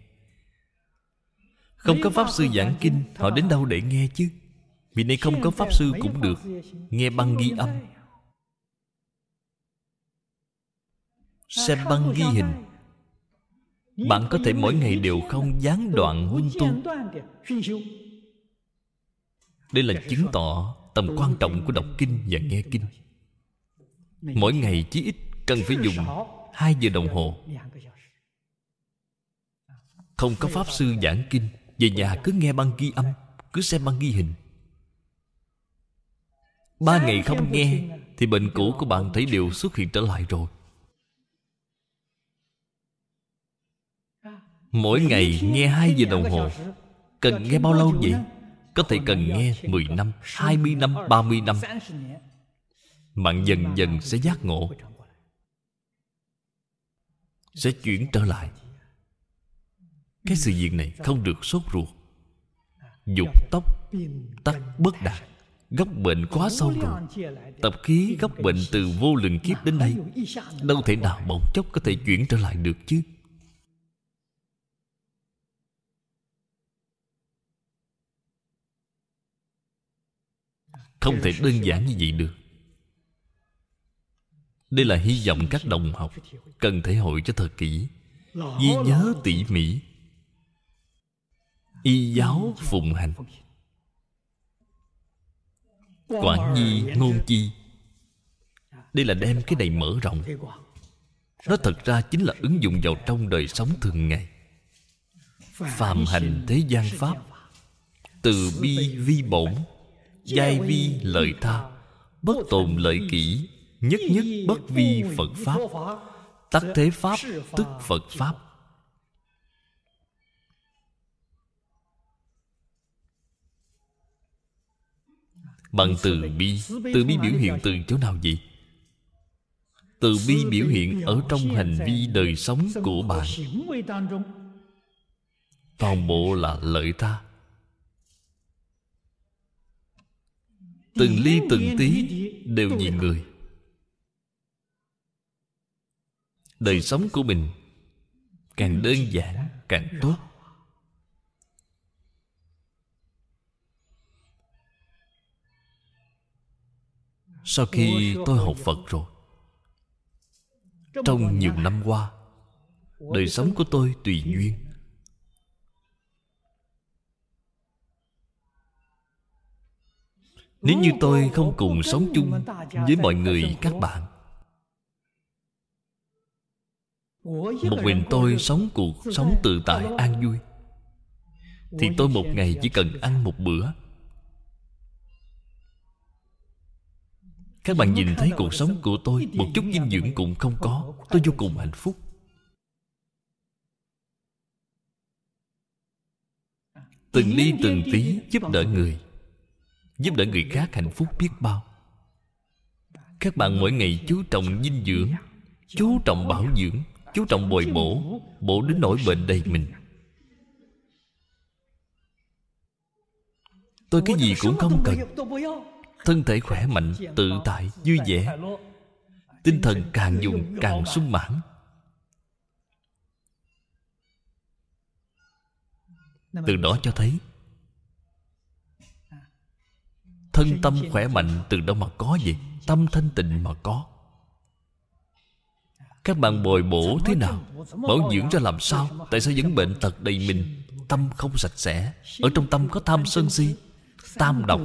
Không có Pháp Sư giảng kinh Họ đến đâu để nghe chứ? Vì nay không có Pháp Sư cũng được. Nghe băng ghi âm. Xem băng ghi hình. Bạn có thể mỗi ngày đều không gián đoạn huân tu đây là chứng tỏ tầm quan trọng của đọc kinh và nghe kinh. Mỗi ngày chí ít cần phải dùng 2 giờ đồng hồ. Không có Pháp Sư giảng kinh, Về nhà cứ nghe băng ghi âm, Cứ xem băng ghi hình. Ba ngày không nghe Thì bệnh cũ của bạn thấy đều xuất hiện trở lại rồi. Mỗi ngày nghe 2 giờ đồng hồ, Cần nghe bao lâu vậy? Có thể cần nghe 10 năm, 20 năm, 30 năm. Bạn dần dần sẽ giác ngộ. Sẽ chuyển trở lại. Cái sự việc này không được sốt ruột. Dục tóc Tắc bất đạt Gốc bệnh quá sâu rồi. Tập khí gốc bệnh từ vô lượng kiếp đến nay Đâu thể nào bỗng chốc có thể chuyển trở lại được chứ? Không thể đơn giản như vậy được. Đây là hy vọng các đồng học Cần thể hội cho thật kỹ Ghi nhớ tỉ mỉ. Y giáo phụng hành. Quản nhi ngôn chi. Đây là đem cái này mở rộng. Nó thật ra chính là ứng dụng vào trong đời sống thường ngày. Phạm hành thế gian Pháp, Từ bi vi bổn Giai vi lợi tha. Bất tồn lợi kỹ Nhất nhất bất vi Phật Pháp. Tắc thế Pháp tức Phật Pháp. Bằng từ bi. Từ bi biểu hiện từ chỗ nào vậy? Từ bi biểu hiện ở trong hành vi đời sống của bạn. Toàn bộ là lợi tha Từng ly từng tí Đều vì người. Đời sống của mình Càng đơn giản càng tốt. Sau khi tôi học Phật rồi Trong nhiều năm qua Đời sống của tôi tùy duyên Nếu như tôi không cùng sống chung Với mọi người các bạn Một mình tôi sống cuộc sống tự tại an vui. Thì tôi một ngày chỉ cần ăn một bữa. Các bạn nhìn thấy cuộc sống của tôi Một chút dinh dưỡng cũng không có. Tôi vô cùng hạnh phúc. Từng ly từng tí giúp đỡ người Giúp đỡ người khác hạnh phúc biết bao. Các bạn mỗi ngày chú trọng dinh dưỡng Chú trọng bảo dưỡng Chú trọng bồi bổ Bổ đến nỗi bệnh đầy mình. Tôi cái gì cũng không cần. Thân thể khỏe mạnh, tự tại, vui vẻ. Tinh thần càng dùng càng sung mãn. Từ đó cho thấy Thân tâm khỏe mạnh từ đâu mà có vậy? Tâm thanh tịnh mà có. Các bạn bồi bổ thế nào? Bảo dưỡng ra làm sao? Tại sao vẫn bệnh tật đầy mình? Tâm không sạch sẽ. Ở trong tâm có tham sân si Tam độc.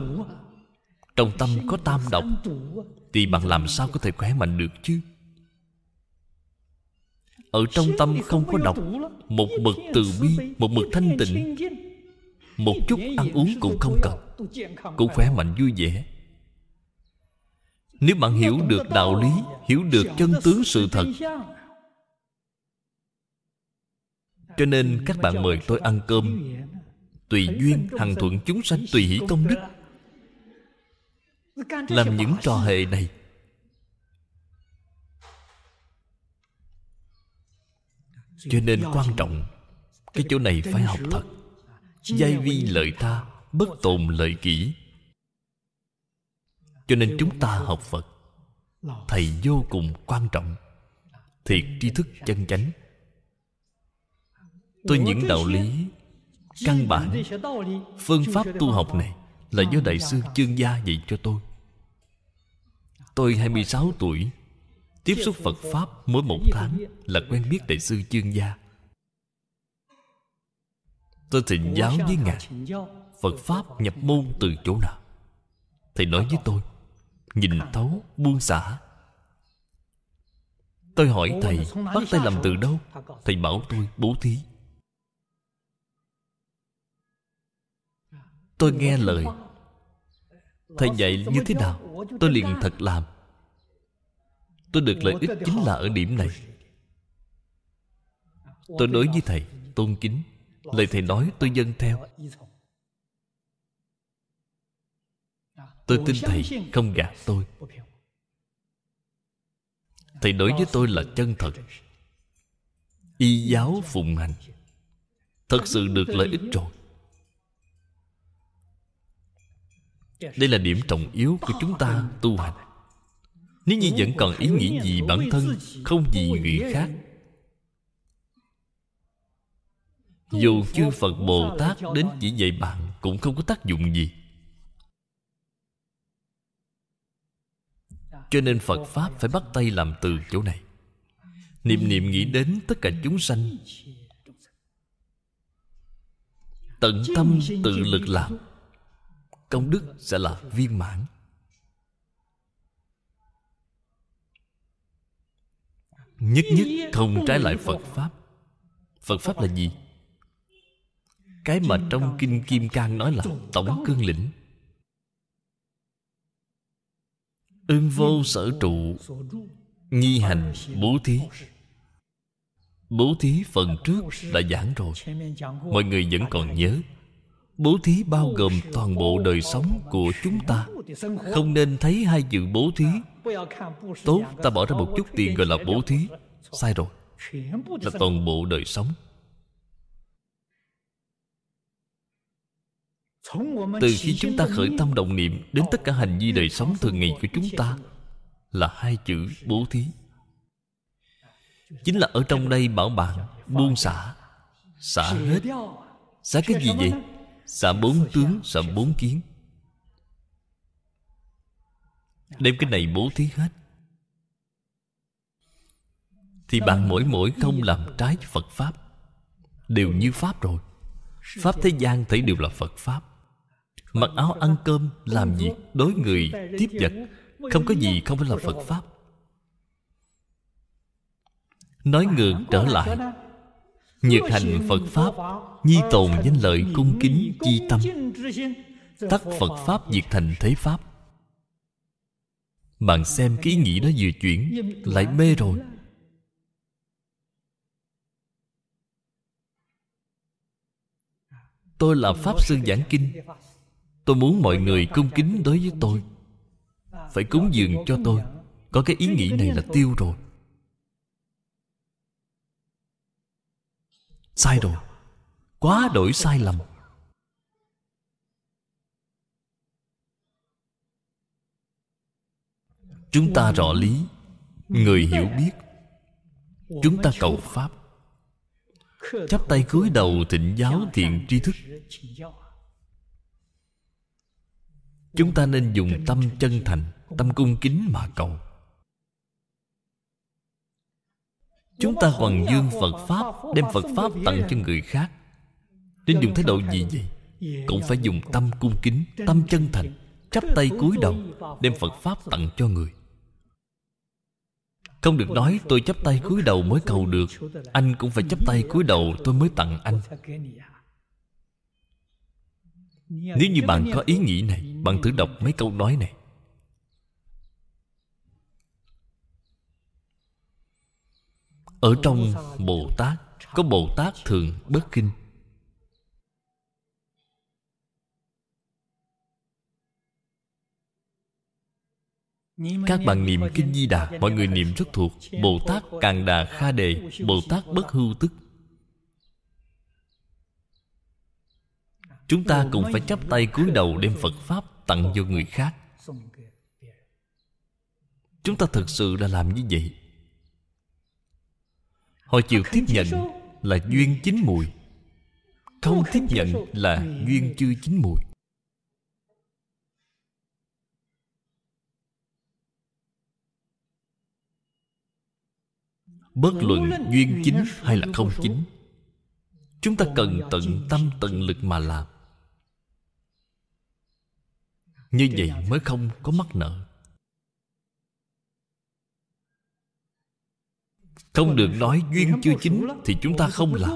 trong tâm có tam độc. thì bạn làm sao có thể khỏe mạnh được chứ? Ở trong tâm không có độc. một mực từ bi một mực thanh tịnh một chút ăn uống cũng không cần. Cũng khỏe mạnh, vui vẻ. Nếu bạn hiểu được đạo lý, hiểu được chân tướng sự thật, cho nên các bạn mời tôi ăn cơm. Tùy duyên, hằng thuận chúng sanh tùy hỷ công đức. Làm những trò hề này. Cho nên quan trọng, cái chỗ này phải học thật giai vi lợi tha, bất tồn lợi kỷ. Cho nên chúng ta học phật, thầy vô cùng quan trọng, thiệt tri thức chân chánh. Tôi những đạo lý, căn bản, phương pháp tu học này là do đại sư chương gia dạy cho tôi. Tôi 26 tuổi, tiếp xúc phật pháp mỗi một tháng là quen biết đại sư chương gia tôi thịnh giáo với ngài phật pháp nhập môn từ chỗ nào? Thầy nói với tôi nhìn thấu buông xả. Tôi hỏi thầy bắt tay làm từ đâu? Thầy bảo tôi bố thí. Tôi nghe lời. thầy dạy như thế nào? Tôi liền thật làm. Tôi được lợi ích chính là ở điểm này. Tôi đối với thầy tôn kính lời thầy nói tôi dâng theo. Tôi tin thầy không gạt tôi. Thầy đối với tôi là chân thật. Y giáo phụng hành. Thật sự được lợi ích rồi. Đây là điểm trọng yếu của chúng ta tu hành. Nếu như vẫn còn ý nghĩ gì bản thân không vì người khác dù chư phật bồ tát đến chỉ dạy bạn cũng không có tác dụng gì. Cho nên phật pháp phải bắt tay làm từ chỗ này. Niệm niệm nghĩ đến tất cả chúng sanh. Tận tâm tự lực làm, công đức sẽ là viên mãn. Nhất nhất không trái lại phật pháp. Phật pháp là gì? Cái mà trong kinh kim cang nói là tổng cương lĩnh. Ưng vô sở trụ, nhi hành bố thí. Bố thí phần trước đã giảng rồi. Mọi người vẫn còn nhớ. Bố thí bao gồm toàn bộ đời sống của chúng ta. Không nên thấy hai chữ bố thí. Tốt, ta bỏ ra một chút tiền gọi là bố thí. Sai rồi. Là toàn bộ đời sống. Từ khi chúng ta khởi tâm động niệm đến tất cả hành vi đời sống thường ngày của chúng ta là hai chữ bố thí. Chính là ở trong đây bảo bạn buông xả xả hết. Xả cái gì vậy? Xả bốn tướng xả bốn kiến. Đem cái này bố thí hết. Thì bạn mỗi mỗi không làm trái phật pháp đều như pháp rồi. Pháp thế gian thấy đều là phật pháp mặc áo ăn cơm, làm việc đối người, tiếp vật. Không có gì không phải là phật pháp. Nói ngược trở lại. Nhược hành phật pháp, nhi tồn danh lợi cung kính, chi tâm. Tắt phật pháp diệt thành thế pháp. Bạn xem cái ý nghĩ đó vừa chuyển, lại mê rồi. Tôi là pháp sư giảng kinh tôi muốn mọi người cung kính đối với tôi. Phải cúng dường cho tôi. Có cái ý nghĩ này là tiêu rồi. Sai rồi. Quá đổi sai lầm. Chúng ta rõ lý. Người hiểu biết. Chúng ta cầu pháp. Chắp tay cúi đầu thịnh giáo thiện tri thức chúng ta nên dùng tâm chân thành, tâm cung kính mà cầu. Chúng ta hoàng dương phật pháp, đem phật pháp tặng cho người khác. Nên dùng thái độ gì vậy? Cũng phải dùng tâm cung kính, tâm chân thành, chắp tay cúi đầu, đem phật pháp tặng cho người. Không được nói tôi chắp tay cúi đầu mới cầu được, anh cũng phải chắp tay cúi đầu tôi mới tặng anh nếu như bạn có ý nghĩ này bạn thử đọc mấy câu nói này. Ở trong bồ tát có bồ tát thường bất kinh. Các bạn niệm kinh di đà mọi người niệm rất thuộc. Bồ tát càng đà kha đề bồ tát bất hưu tức chúng ta cũng phải chắp tay cúi đầu đem phật pháp tặng cho người khác. Chúng ta thực sự là làm như vậy? Họ chịu tiếp nhận là duyên chín mùi. Không tiếp nhận là duyên chưa chín mùi. Bất luận duyên chính hay là không chính chúng ta cần tận tâm tận lực mà làm như vậy mới không có mắc nợ. Không được nói duyên chưa chính thì chúng ta không làm.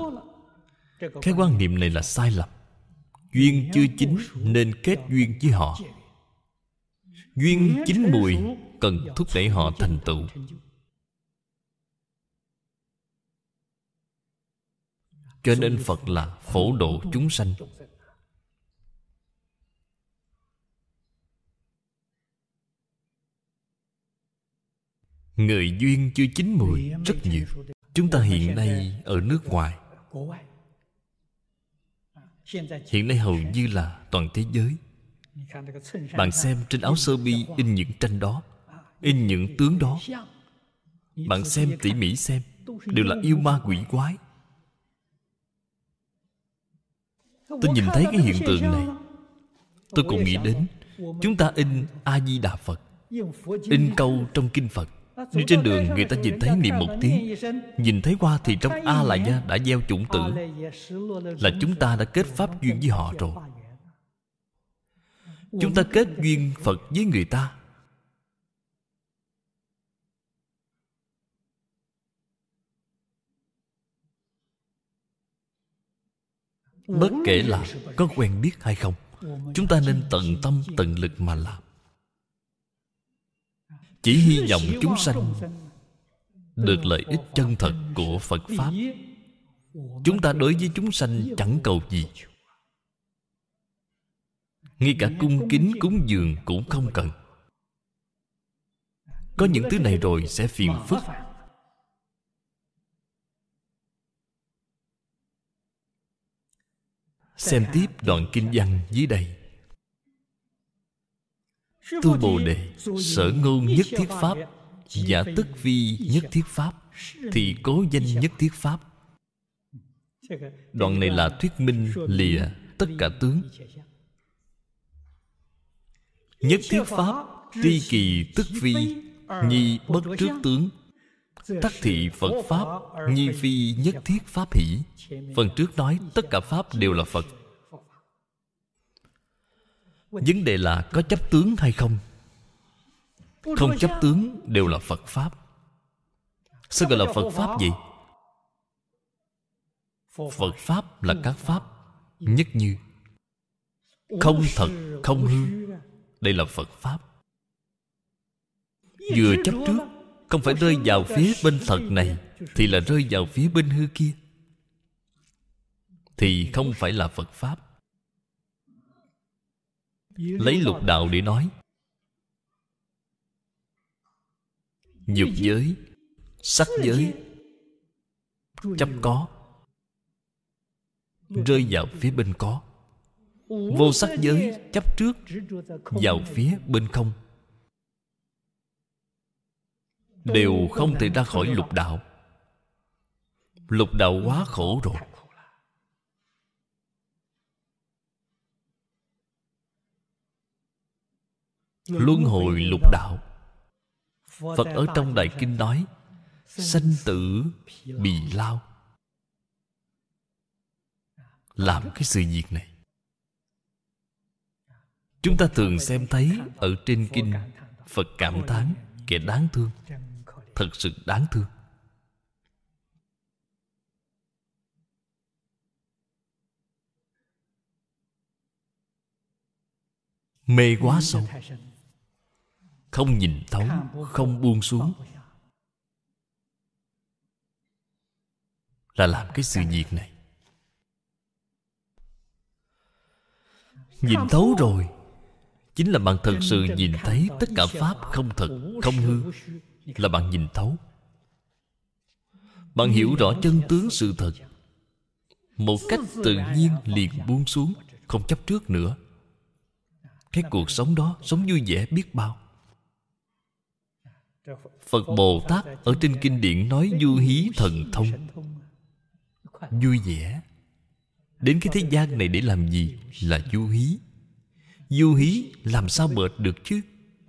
Cái quan niệm này là sai lầm. Duyên chưa chính nên kết duyên với họ. Duyên chín mùi cần thúc đẩy họ thành tựu. Cho nên phật là phổ độ chúng sanh. Người duyên chưa chín mùi, rất nhiều. Chúng ta hiện nay ở nước ngoài. Hiện nay hầu như là toàn thế giới. Bạn xem trên áo sơ mi in những tranh đó, in những tướng đó. Bạn xem tỉ mỉ xem, đều là yêu ma quỷ quái. Tôi nhìn thấy cái hiện tượng này. Tôi cũng nghĩ đến, chúng ta in a di đà phật, in câu trong kinh phật. Đi trên đường người ta nhìn thấy niệm một tiếng Nhìn thấy qua thì trong A Lại Gia đã gieo chủng tử. Là chúng ta đã kết pháp duyên với họ rồi. Chúng ta kết duyên Phật với người ta. Bất kể là có quen biết hay không Chúng ta nên tận tâm tận lực mà làm chỉ hy vọng chúng sanh được lợi ích chân thật của phật pháp. Chúng ta đối với chúng sanh chẳng cầu gì. Ngay cả cung kính cúng dường cũng không cần. Có những thứ này rồi sẽ phiền phức. Xem tiếp đoạn kinh văn dưới đây. Tu Bồ Đề Sở ngôn nhất thiết Pháp Giả tức vi nhất thiết Pháp Thì cố danh nhất thiết Pháp. Đoạn này là thuyết minh lìa tất cả tướng. Nhất thiết Pháp Tri kỳ tức vi Nhi bất trước tướng. Tắc thị Phật Pháp Nhi phi nhất thiết Pháp hỷ. Phần trước nói tất cả Pháp đều là Phật vấn đề là có chấp tướng hay không? Không chấp tướng đều là phật pháp. Sao gọi là phật pháp gì phật pháp là các pháp nhất như. Không thật không hư. đây là phật pháp. Vừa chấp trước không phải rơi vào phía bên thật này thì là rơi vào phía bên hư kia. Thì không phải là phật pháp lấy lục đạo để nói. Nhục giới sắc giới chấp có rơi vào phía bên có. Vô sắc giới chấp trước vào phía bên không. Đều không thể ra khỏi lục đạo. Lục đạo quá khổ rồi luân hồi lục đạo. Phật ở trong đại kinh nói, sanh tử bì lao. Làm cái sự việc này. Chúng ta thường xem thấy ở trên kinh, phật cảm thán kẻ đáng thương, thật sự đáng thương. Mê quá sâu không nhìn thấu, không buông xuống. Là làm cái sự việc này. Nhìn thấu rồi, chính là bạn thật sự nhìn thấy tất cả pháp không thật, không hư, là bạn nhìn thấu. Bạn hiểu rõ chân tướng sự thật. Một cách tự nhiên liền buông xuống, không chấp trước nữa. Cái cuộc sống đó sống vui vẻ biết bao phật bồ tát ở trên kinh điển nói du hí thần thông. Vui vẻ. Đến cái thế gian này để làm gì? Là du hí. Du hí làm sao mệt được chứ?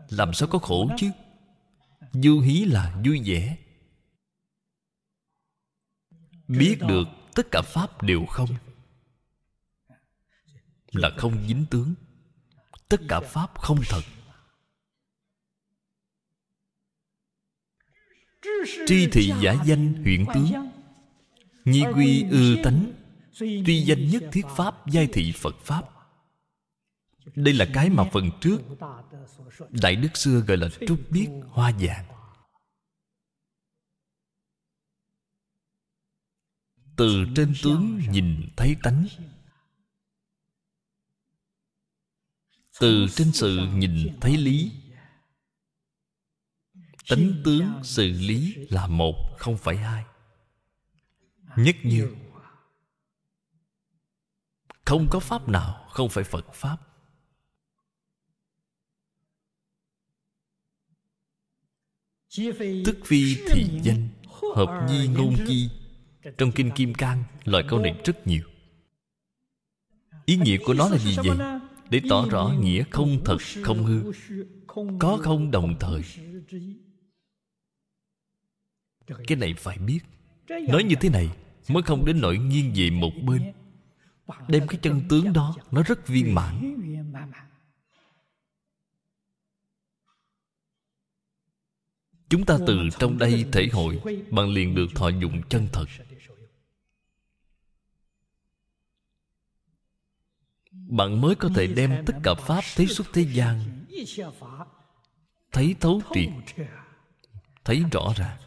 Làm sao có khổ chứ? Du hí là vui vẻ. Biết được tất cả pháp đều không? Là không dính tướng. Tất cả pháp không thật. Tri thị giả danh huyện tướng nhi quy ư tánh. Tuy danh nhất thiết pháp, giai thị phật pháp. Đây là cái mà phần trước đại đức xưa gọi là trúc biết hoa vàng. Từ trên tướng nhìn thấy tánh. Từ trên sự nhìn thấy lý tánh tướng xử lý là một, không phải hai. Nhất như, không có pháp nào, không phải phật pháp. Tức phi thị danh, hợp nhi ngôn chi. Trong kinh kim cang loại câu này rất nhiều. Ý nghĩa của nó là gì vậy? Để tỏ rõ nghĩa không thật, không hư. Có không đồng thời cái này phải biết. Nói như thế này mới không đến nỗi nghiêng về một bên. Đem cái chân tướng đó nó rất viên mãn. chúng ta từ trong đây thể hội bạn liền được thọ dụng chân thật. Bạn mới có thể đem tất cả pháp thấy xuất thế gian. thấy thấu triệt. thấy rõ ràng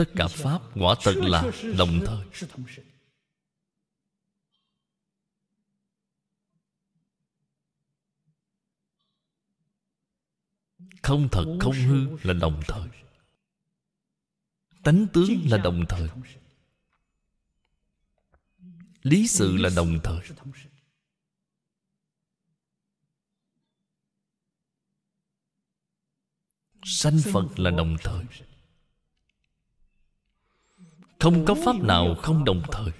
tất cả pháp quả thật là đồng thời. Không thật, không hư là đồng thời. Tánh tướng là đồng thời. Lý sự là đồng thời. Sanh phật là đồng thời không có pháp nào không đồng thời.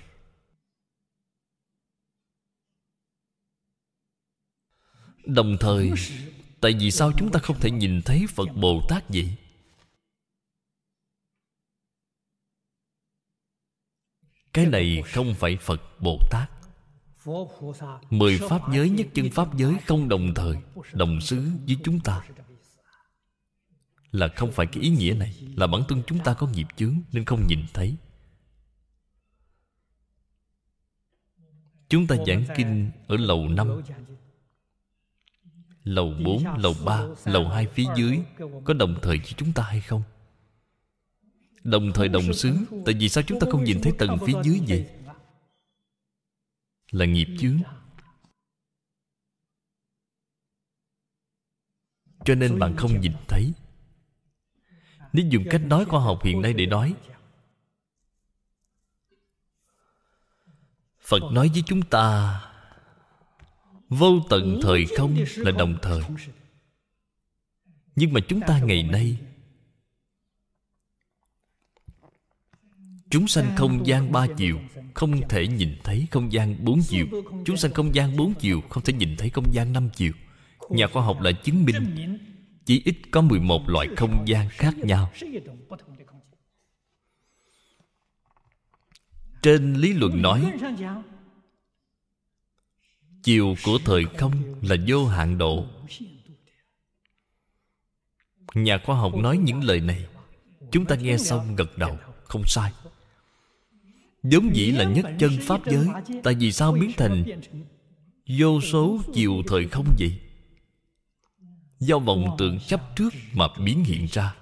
Đồng thời, tại vì sao chúng ta không thể nhìn thấy phật bồ tát vậy? Cái này không phải phật bồ tát. Mười pháp giới nhất chân pháp giới không đồng thời, đồng xứ với chúng ta. Là không phải cái ý nghĩa này, là bản thân chúng ta có nghiệp chướng nên không nhìn thấy. Chúng ta giảng kinh ở lầu năm, lầu bốn, lầu ba, lầu hai phía dưới có đồng thời với chúng ta hay không? Đồng thời đồng xứ, Tại vì sao chúng ta không nhìn thấy tầng phía dưới vậy? Là nghiệp chướng. Cho nên bạn không nhìn thấy. Nếu dùng cách nói khoa học hiện nay để nói Phật nói với chúng ta, Vô tận thời không là đồng thời. Nhưng mà chúng ta ngày nay, Chúng sanh không gian ba chiều, Không thể nhìn thấy không gian bốn chiều. Chúng sanh không gian bốn chiều, Không thể nhìn thấy không gian năm chiều. Nhà khoa học đã chứng minh, Chỉ ít có 11 loại không gian khác nhau. Trên lý luận nói, chiều của thời không là vô hạn độ. Nhà khoa học nói những lời này. Chúng ta nghe xong gật đầu. Không sai. Giống dĩ là nhất chân pháp giới. Tại vì sao biến thành vô số chiều thời không vậy? Do vọng tượng chấp trước mà biến hiện ra.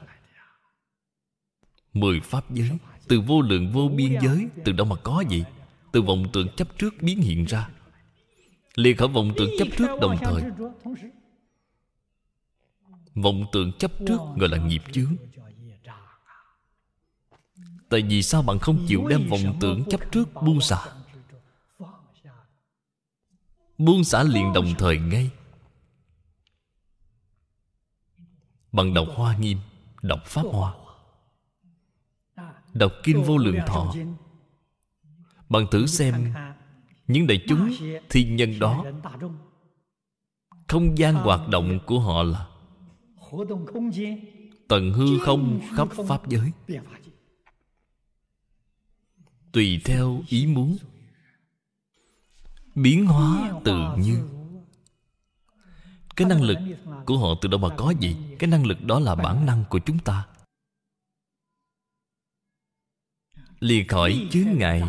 Mười pháp giới từ vô lượng vô biên giới từ đâu mà có vậy? Từ vọng tượng chấp trước biến hiện ra. Liền khỏi vọng tượng chấp trước đồng thời. Vọng tượng chấp trước gọi là nghiệp chướng. Tại vì sao bạn không chịu đem vọng tưởng chấp trước buông xả? Buông xả liền đồng thời ngay. Bằng đọc hoa nghiêm đọc pháp hoa đọc kinh vô lượng thọ. Bạn thử xem những đại chúng thiên nhân đó không gian hoạt động của họ là tận hư không khắp pháp giới. Tùy theo ý muốn biến hóa tự nhiên cái năng lực của họ từ đâu mà có gì cái năng lực đó là bản năng của chúng ta. Liền khỏi chướng ngại.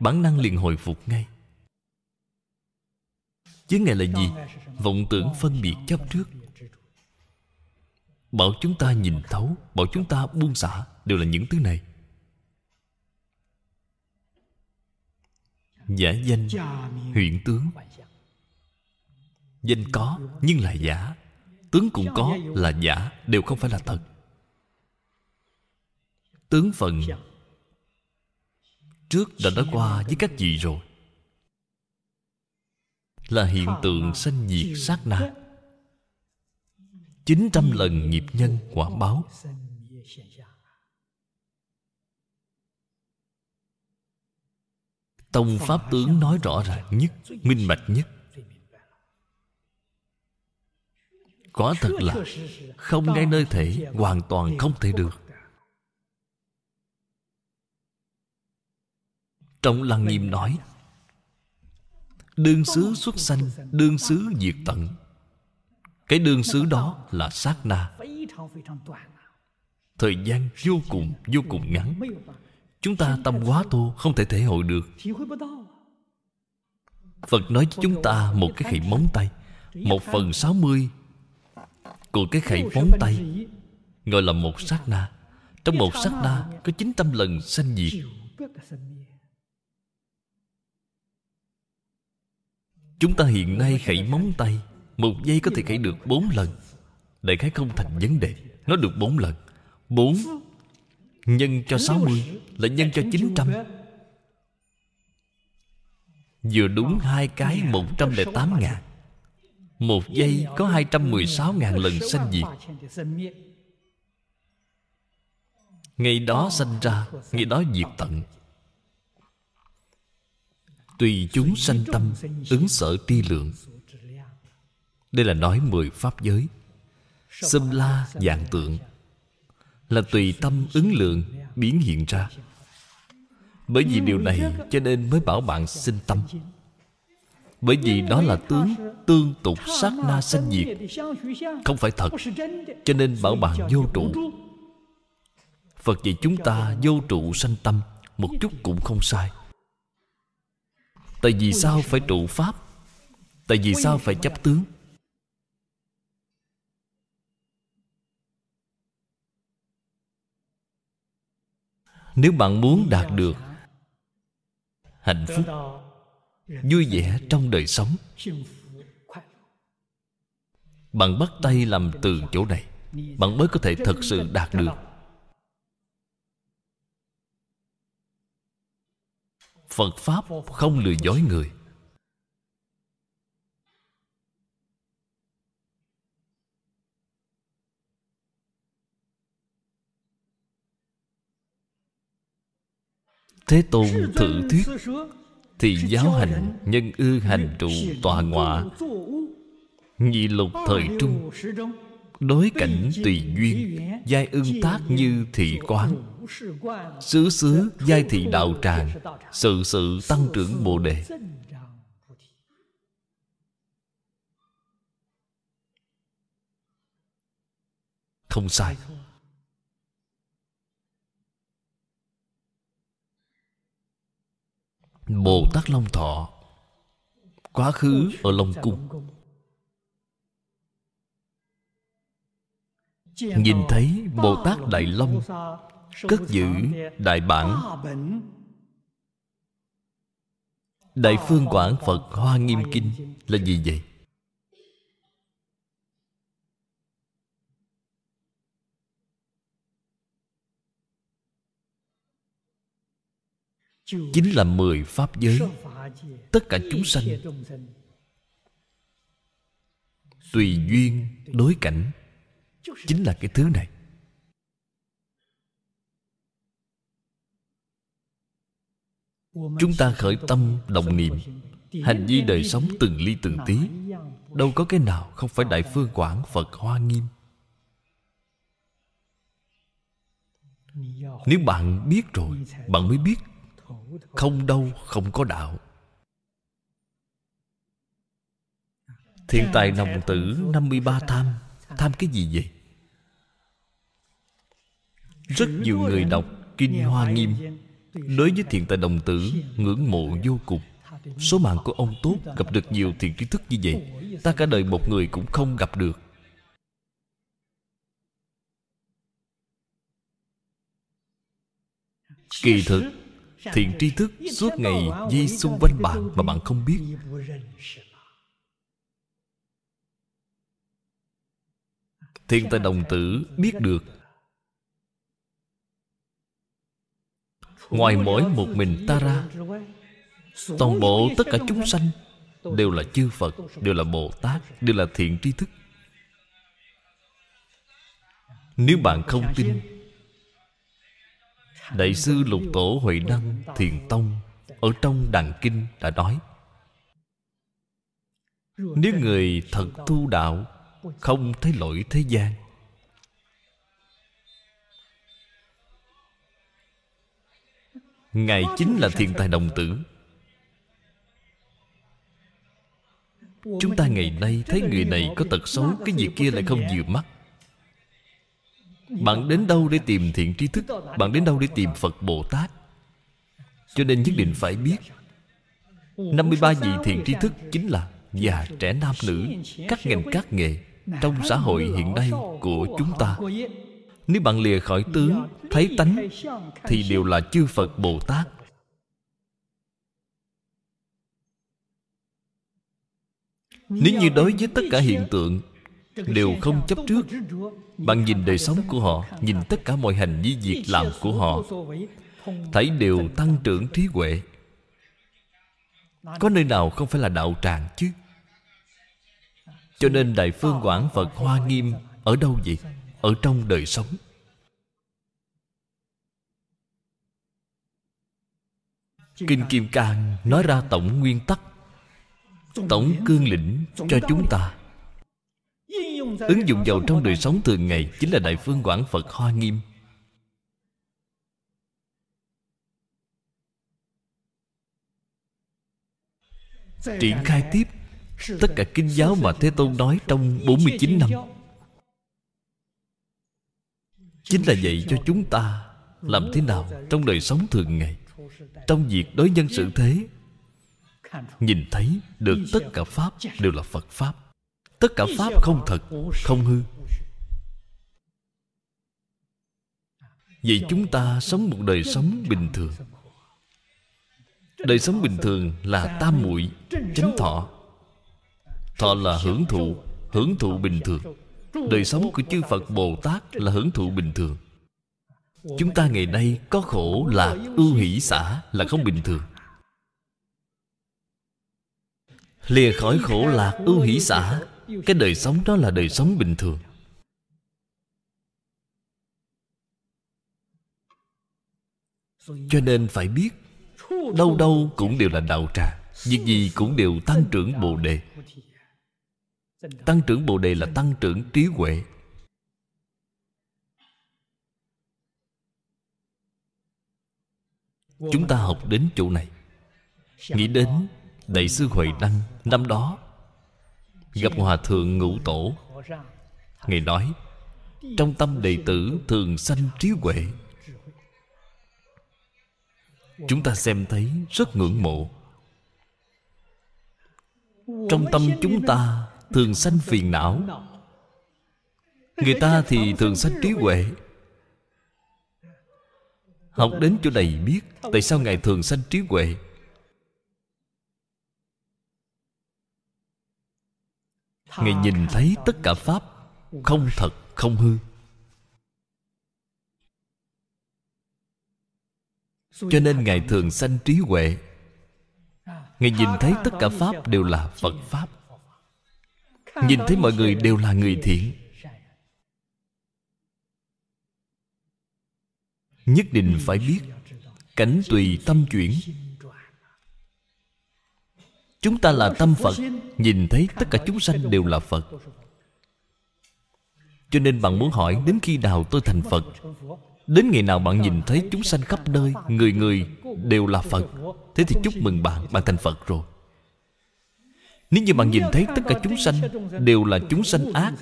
bản năng liền hồi phục ngay. Chướng ngại là gì? Vọng tưởng phân biệt chấp trước. Bảo chúng ta nhìn thấu bảo chúng ta buông xả đều là những thứ này. Giả danh huyện tướng. Danh có nhưng là giả. Tướng cũng có là giả đều không phải là thật. Tướng phần trước đã nói qua với các vị rồi. Là hiện tượng sanh diệt sát na. 900 lần nghiệp nhân quả báo. Tông Pháp tướng nói rõ ràng nhất, Minh bạch nhất. Quả thật là Không ngay nơi thể, Hoàn toàn không thể được. Trong Lăng Nghiêm nói Đương xứ xuất sanh Đương xứ diệt tận. Cái đương xứ đó là sát na. Thời gian vô cùng vô cùng ngắn. Chúng ta tâm quá thô Không thể thể hội được. Phật nói cho chúng ta Một cái khẩy móng tay, Một phần sáu mươi Của cái khẩy móng tay, Gọi là một sát na. Trong một sát na Có chín trăm lần sanh diệt. Chúng ta hiện nay khẩy móng tay. Một giây có thể khẩy được bốn lần. Đại khái không thành vấn đề. Nó được bốn lần. Bốn Nhân cho 60 Là nhân cho 900 Vừa đúng hai cái 108 ngàn. Một giây có 216 ngàn lần sanh diệt. Ngày đó sanh ra, Ngày đó diệt tận. Tùy chúng sanh tâm, Ứng sở tri lượng. Đây là nói mười pháp giới. Xâm la dạng tượng là tùy tâm ứng lượng biến hiện ra. Bởi vì điều này cho nên mới bảo bạn sinh tâm. Bởi vì đó là tướng tương tục sát na sanh diệt. Không phải thật, cho nên bảo bạn vô trụ. Phật dạy chúng ta vô trụ sanh tâm, một chút cũng không sai tại vì sao phải trụ pháp? Tại vì sao phải chấp tướng? Nếu bạn muốn đạt được hạnh phúc vui vẻ trong đời sống bạn bắt tay làm từ chỗ này. bạn mới có thể thật sự đạt được phật pháp không lừa dối người. Thế Tôn thử thuyết, Thì giáo hành nhân ư hành trụ tòa ngọa. Nhị lục thời trung, Đối cảnh tùy duyên, Giai ưng tác như thị quán. Xứ xứ giai thị đạo tràng Sự sự tăng trưởng Bồ Đề. Không sai. Bồ Tát Long Thọ Quá khứ ở Long Cung. Nhìn thấy Bồ Tát Đại Long Cất giữ Đại Bản. Đại Phương Quảng Phật Hoa Nghiêm Kinh. Là gì vậy? Chính là mười Pháp giới. Tất cả chúng sanh. Tùy duyên đối cảnh. Chính là cái thứ này Chúng ta khởi tâm động niệm. Hành vi đời sống từng ly từng tí. Đâu có cái nào không phải Đại Phương Quảng Phật Hoa Nghiêm. Nếu bạn biết rồi, Bạn mới biết. Không đâu, không có đạo. Thiên tài nồng tử 53 tham. Tham cái gì vậy? Rất nhiều người đọc Kinh Hoa Nghiêm. Đối với thiện tài đồng tử, Ngưỡng mộ vô cùng. Số mạng của ông tốt, gặp được nhiều thiện trí thức như vậy, Ta cả đời một người cũng không gặp được. Kỳ thực Thiện tri thức suốt ngày di xung quanh bạn Mà bạn không biết. Thiện tài đồng tử biết được Ngoài mỗi một mình ta ra, Toàn bộ tất cả chúng sanh Đều là chư Phật, Đều là Bồ Tát, Đều là thiện tri thức. Nếu bạn không tin, Đại sư Lục Tổ Huệ Năng Thiền Tông Ở trong Đàn Kinh đã nói, Nếu người thật tu đạo, Không thấy lỗi thế gian Ngài chính là thiên tài đồng tử. Chúng ta ngày nay thấy người này có tật xấu, Cái việc kia lại không vừa mắt. Bạn đến đâu để tìm thiện tri thức? Bạn đến đâu để tìm Phật Bồ Tát? Cho nên nhất định phải biết 53 vị thiện tri thức chính là Già, trẻ nam, nữ, Các ngành, các nghề Trong xã hội hiện nay của chúng ta nếu bạn lìa khỏi tướng, Thấy tánh, Thì đều là chư Phật Bồ Tát. Nếu như đối với tất cả hiện tượng Đều không chấp trước, Bạn nhìn đời sống của họ, Nhìn tất cả mọi hành vi việc làm của họ, Thấy đều tăng trưởng trí huệ. Có nơi nào không phải là đạo tràng chứ? Cho nên Đại Phương Quảng Phật Hoa Nghiêm Ở đâu vậy? Ở trong đời sống. Kinh kim cang nói ra tổng nguyên tắc, tổng cương lĩnh cho chúng ta. Ứng dụng vào trong đời sống thường ngày chính là đại phương quảng phật hoa nghiêm. Triển khai tiếp tất cả kinh giáo mà thế tôn nói trong 49 năm chính là dạy cho chúng ta. Làm thế nào trong đời sống thường ngày, trong việc đối nhân xử thế, nhìn thấy được tất cả pháp đều là phật pháp. Tất cả pháp không thật, không hư. Vậy chúng ta sống một đời sống bình thường. Đời sống bình thường là tam muội, chánh thọ. Thọ là hưởng thụ hưởng thụ bình thường. Đời sống của chư Phật Bồ Tát là hưởng thụ bình thường. Chúng ta ngày nay có khổ là ưu hỷ xã là không bình thường. Lìa khỏi khổ lạc ưu hỷ xã Cái đời sống đó là đời sống bình thường. Cho nên phải biết, Đâu đâu cũng đều là đạo tràng, Việc gì cũng đều tăng trưởng Bồ Đề. Tăng trưởng Bồ Đề là tăng trưởng trí huệ. Chúng ta học đến chỗ này. Nghĩ đến đại sư huệ đăng năm đó, gặp hòa thượng ngũ tổ. Ngài nói, trong tâm đệ tử thường sanh trí huệ. Chúng ta xem thấy rất ngưỡng mộ. Trong tâm chúng ta thường sanh phiền não. Người ta thì thường sanh trí huệ. Học đến chỗ này biết tại sao ngài thường sanh trí huệ. Ngài nhìn thấy tất cả pháp không thật, không hư. Cho nên ngài thường sanh trí huệ. Ngài nhìn thấy tất cả pháp đều là phật pháp nhìn thấy mọi người đều là người thiện. Nhất định phải biết cảnh tùy tâm chuyển. Chúng ta là tâm phật, nhìn thấy tất cả chúng sanh đều là phật. Cho nên bạn muốn hỏi, đến khi nào tôi thành phật? Đến ngày nào bạn nhìn thấy chúng sanh khắp nơi, người người đều là phật? Thế thì chúc mừng bạn bạn thành phật rồi nếu như bạn nhìn thấy tất cả chúng sanh đều là chúng sanh ác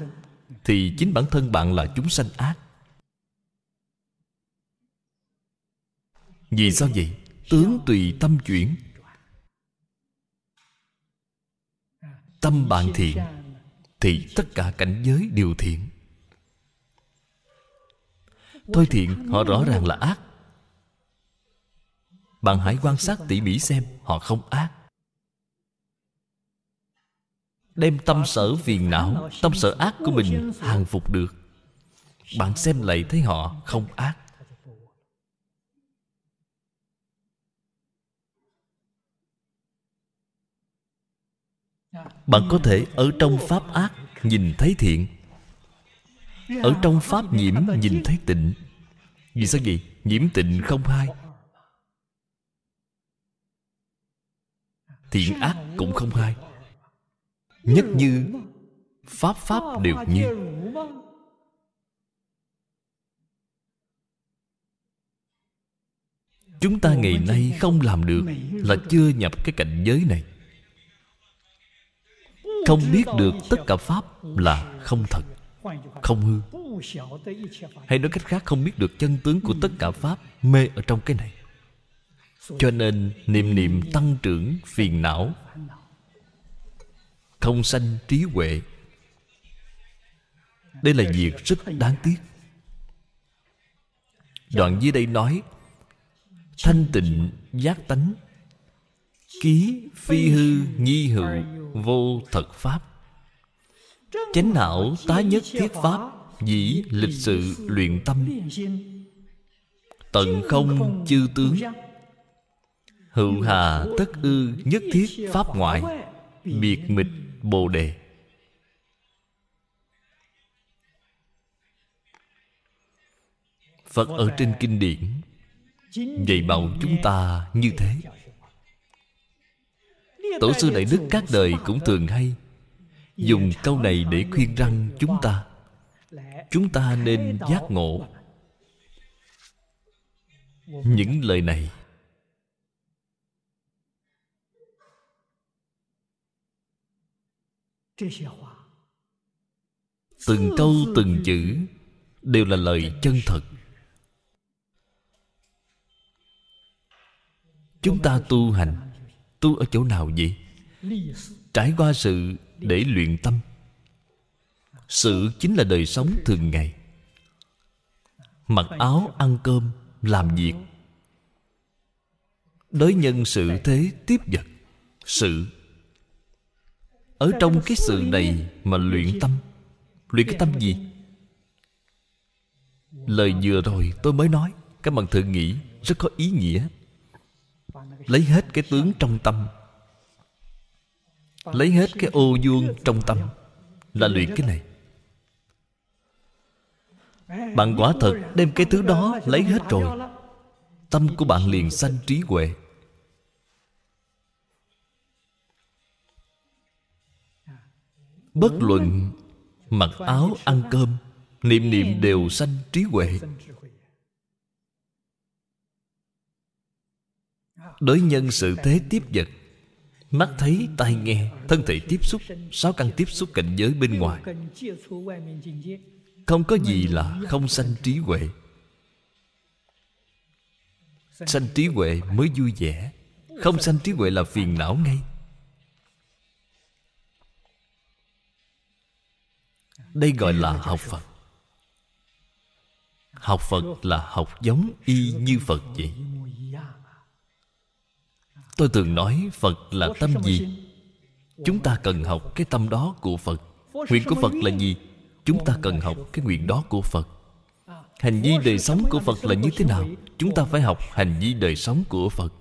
thì chính bản thân bạn là chúng sanh ác. Vì sao vậy? Tướng tùy tâm chuyển. Tâm bạn thiện thì tất cả cảnh giới đều thiện. Thôi thiện họ rõ ràng là ác. Bạn hãy quan sát tỉ mỉ xem họ không ác đem tâm sở phiền não, tâm sở ác của mình hàng phục được. Bạn xem lại thấy họ không ác. Bạn có thể ở trong pháp ác nhìn thấy thiện. Ở trong pháp nhiễm nhìn thấy tịnh. Vì sao vậy? Nhiễm tịnh không hai. Thiện ác cũng không hai nhất như pháp pháp đều như. chúng ta ngày nay không làm được là chưa nhập cái cảnh giới này. Không biết được tất cả pháp là không thật không hư. Hay nói cách khác không biết được chân tướng của tất cả pháp mê ở trong cái này. Cho nên niệm niệm tăng trưởng phiền não thông sanh trí huệ. Đây là việc rất đáng tiếc. Đoạn dưới đây nói, thanh tịnh giác tánh, ký phi hư nhi hữu vô thật pháp. Chánh não tá nhất thiết pháp, dĩ lịch sự luyện tâm. Tận không chư tướng, hữu hà tất ư nhất thiết pháp ngoại, biệt mịch bồ đề. Phật ở trên kinh điển, dạy bảo chúng ta như thế. Tổ sư đại đức các đời cũng thường hay dùng câu này để khuyên răng chúng ta. Chúng ta nên giác ngộ. Những lời này từng câu từng chữ đều là lời chân thật. chúng ta tu hành tu ở chỗ nào vậy? Trải qua sự để luyện tâm. Sự chính là đời sống thường ngày. Mặc áo ăn cơm làm việc. đối nhân sự thế tiếp vật. Sự ở trong cái sự này mà luyện tâm. Luyện cái tâm gì? Lời vừa rồi tôi mới nói, các bạn thử nghĩ, rất có ý nghĩa. Lấy hết cái tướng trong tâm. Lấy hết cái ô vuông trong tâm là luyện cái này. Bạn quả thật đem cái thứ đó lấy hết rồi. Tâm của bạn liền sanh trí huệ. Bất luận mặc áo ăn cơm, niệm niệm đều sanh trí huệ. Đối nhân sự thế tiếp vật, mắt thấy, tai nghe, thân thể tiếp xúc, sáu căn tiếp xúc cảnh giới bên ngoài. Không có gì là không sanh trí huệ. Sanh trí huệ mới vui vẻ. Không sanh trí huệ là phiền não ngay. Đây gọi là học phật. Học phật là học giống y như phật vậy. Tôi thường nói phật là tâm gì? Chúng ta cần học cái tâm đó của phật. Nguyện của phật là gì? Chúng ta cần học cái nguyện đó của phật. Hành vi đời sống của phật là như thế nào? Chúng ta phải học hành vi đời sống của phật.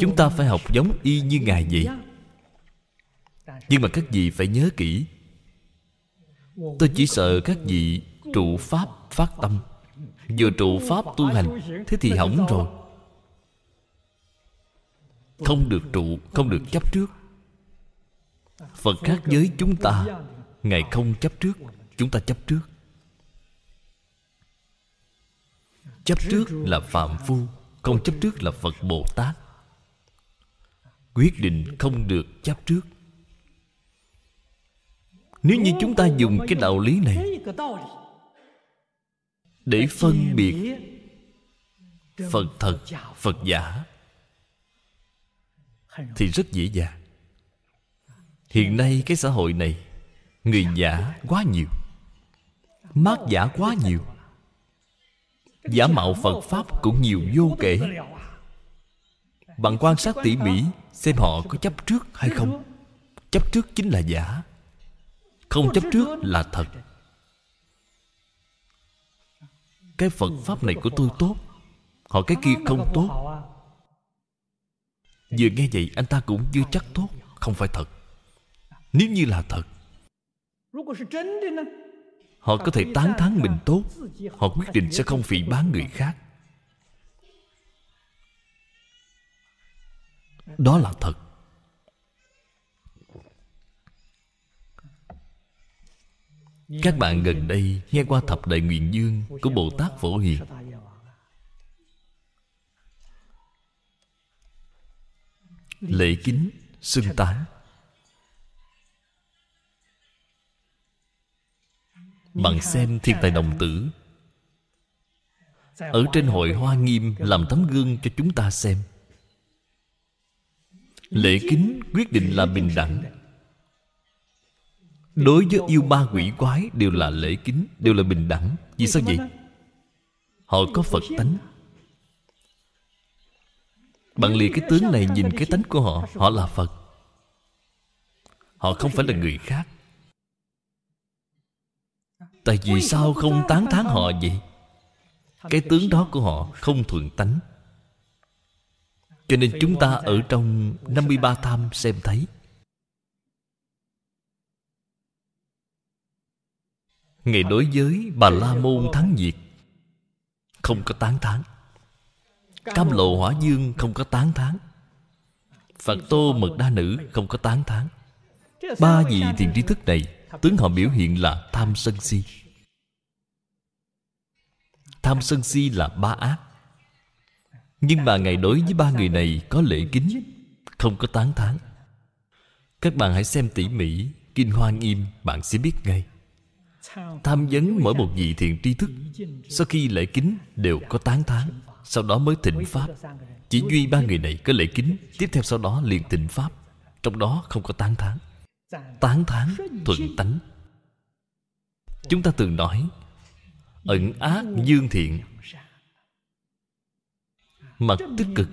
Chúng ta phải học giống y như ngài vậy. Nhưng mà các vị phải nhớ kỹ tôi chỉ sợ các vị trụ pháp phát tâm. Vừa trụ pháp tu hành, thế thì hỏng rồi. Không được trụ, không được chấp trước. Phật khác với chúng ta, ngài không chấp trước, chúng ta chấp trước. Chấp trước là phạm phu, không chấp trước là phật bồ tát. Quyết định không được chấp trước nếu như chúng ta dùng cái đạo lý này để phân biệt phật thật, phật giả, thì rất dễ dàng. Hiện nay cái xã hội này, người giả quá nhiều mát giả quá nhiều, giả mạo phật pháp cũng nhiều vô kể. Bạn quan sát tỉ mỉ xem họ có chấp trước hay không. Chấp trước chính là giả không chấp trước là thật. Cái phật pháp này của tôi tốt. Họ cái kia không tốt. Vừa nghe vậy, anh ta cũng chưa chắc tốt. Không phải thật. Nếu như là thật, họ có thể tán thán mình tốt. Họ quyết định sẽ không phỉ bán người khác. Đó là thật. Các bạn gần đây nghe qua thập đại nguyện dương của bồ tát phổ hiền. Lễ kính xưng tán. Bạn xem thiên tài đồng tử. Ở trên hội hoa nghiêm làm tấm gương cho chúng ta xem. Lễ kính quyết định là bình đẳng đối với yêu ba quỷ quái đều là lễ kính, đều là bình đẳng. Vì sao vậy? Họ có phật tánh. Bạn lìa cái tướng này nhìn cái tánh của họ họ là phật. Họ không phải là người khác. Tại vì sao không tán thán họ vậy? Cái tướng đó của họ không thuận tánh. Cho nên chúng ta ở trong 53 tham xem thấy. Ngày đối với Bà La Môn Thắng Diệt Không có tán thán. Cam lộ hỏa dương không có tán thán. Phật tô mật đa nữ không có tán thán. Ba vị thiền trí thức này, Tướng họ biểu hiện là tham sân si. Tham sân si là ba ác. Nhưng mà Ngài đối với ba người này Có lễ kính, Không có tán thán. Các bạn hãy xem tỉ mỉ Kinh hoan im, bạn sẽ biết ngay. Tham vấn mỗi một vị thiện tri thức Sau khi lễ kính đều có tán thán Sau đó mới thịnh Pháp. Chỉ duy ba người này có lễ kính Tiếp theo sau đó liền thịnh Pháp. Trong đó không có tán thán. Tán thán thuận tánh. Chúng ta từng nói Ẩn ác dương thiện. Mặt tích cực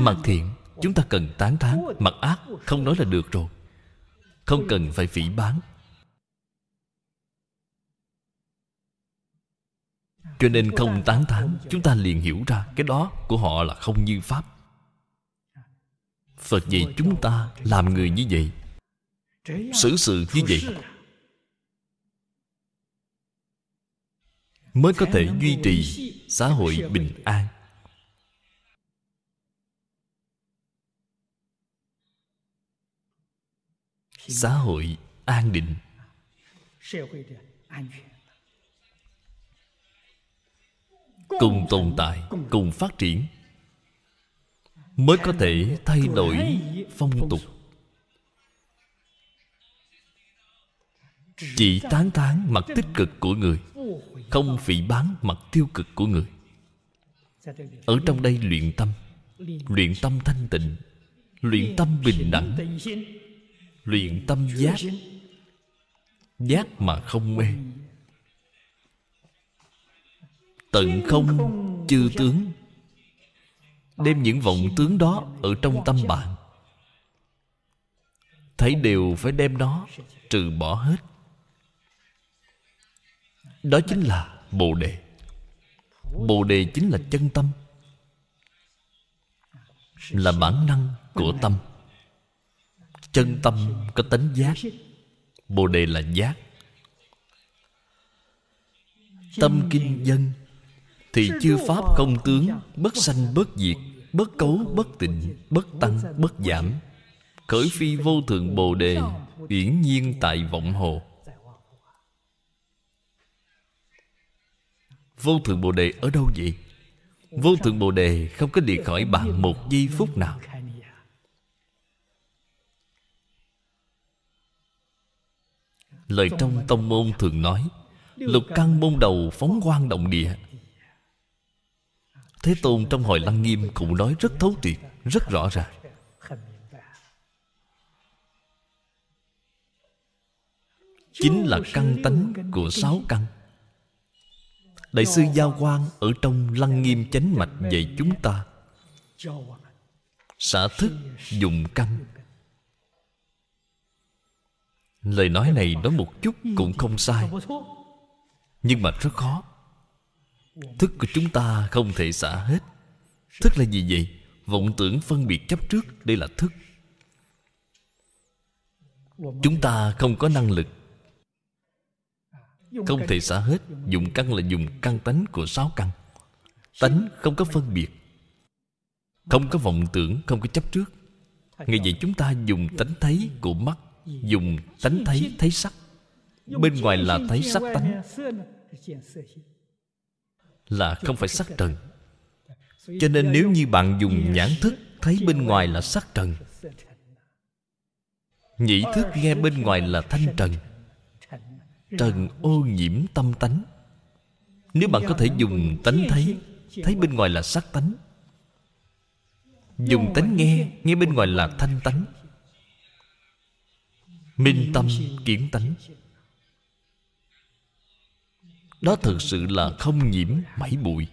Mặt thiện. Chúng ta cần tán thán Mặt ác không nói là được rồi. Không cần phải phỉ bán Cho nên không tán thán, Chúng ta liền hiểu ra Cái đó của họ là không như Pháp. Phật dạy chúng ta làm người như vậy, xử sự như vậy mới có thể duy trì xã hội bình an. Xã hội an định. Cùng tồn tại, cùng phát triển, mới có thể thay đổi phong tục. Chỉ tán tán mặt tích cực của người, không phỉ bán mặt tiêu cực của người. Ở trong đây luyện tâm luyện tâm thanh tịnh, luyện tâm bình đẳng, luyện tâm giác giác mà không mê tận không chư tướng. Đem những vọng tướng đó ở trong tâm bạn. Thấy đều phải đem nó trừ bỏ hết. Đó chính là bồ đề. Bồ đề chính là chân tâm, là bản năng của tâm. Chân tâm có tánh giác, bồ đề là giác. Tâm kinh dân thì chư pháp không tướng bất sanh bất diệt bất cấu bất tịnh bất tăng bất giảm. Khởi phi vô thượng bồ đề uyển nhiên tại vọng hồ. Vô thượng bồ đề ở đâu vậy? Vô thượng bồ đề không có đi khỏi bạn một giây phút nào. Lời trong tông môn thường nói lục căn môn đầu phóng quang động địa thế tôn trong hồi lăng nghiêm cũng nói rất thấu triệt, rất rõ ràng. Chính là căn tánh của sáu căn. Đại sư giao quan ở trong lăng nghiêm chánh mạch dạy chúng ta. Xả thức dùng căn lời nói này nói một chút cũng không sai. Nhưng mà rất khó thức của chúng ta không thể xả hết. Thức là gì vậy? Vọng tưởng phân biệt chấp trước, đây là thức. Chúng ta không có năng lực. Không thể xả hết. Dùng căn là dùng căn tánh của sáu căn. Tánh không có phân biệt. Không có vọng tưởng, Không có chấp trước. Ngày vậy chúng ta dùng tánh thấy của mắt, Dùng tánh thấy thấy sắc. Bên ngoài là thấy sắc tánh. Là không phải sắc trần. Cho nên nếu như bạn dùng nhãn thức Thấy bên ngoài là sắc trần, Nhĩ thức nghe bên ngoài là thanh trần Trần ô nhiễm tâm tánh. Nếu bạn có thể dùng tánh thấy Thấy bên ngoài là sắc tánh. Dùng tánh nghe Nghe bên ngoài là thanh tánh. Minh tâm kiến tánh. Đó thực sự là không nhiễm mảy bụi.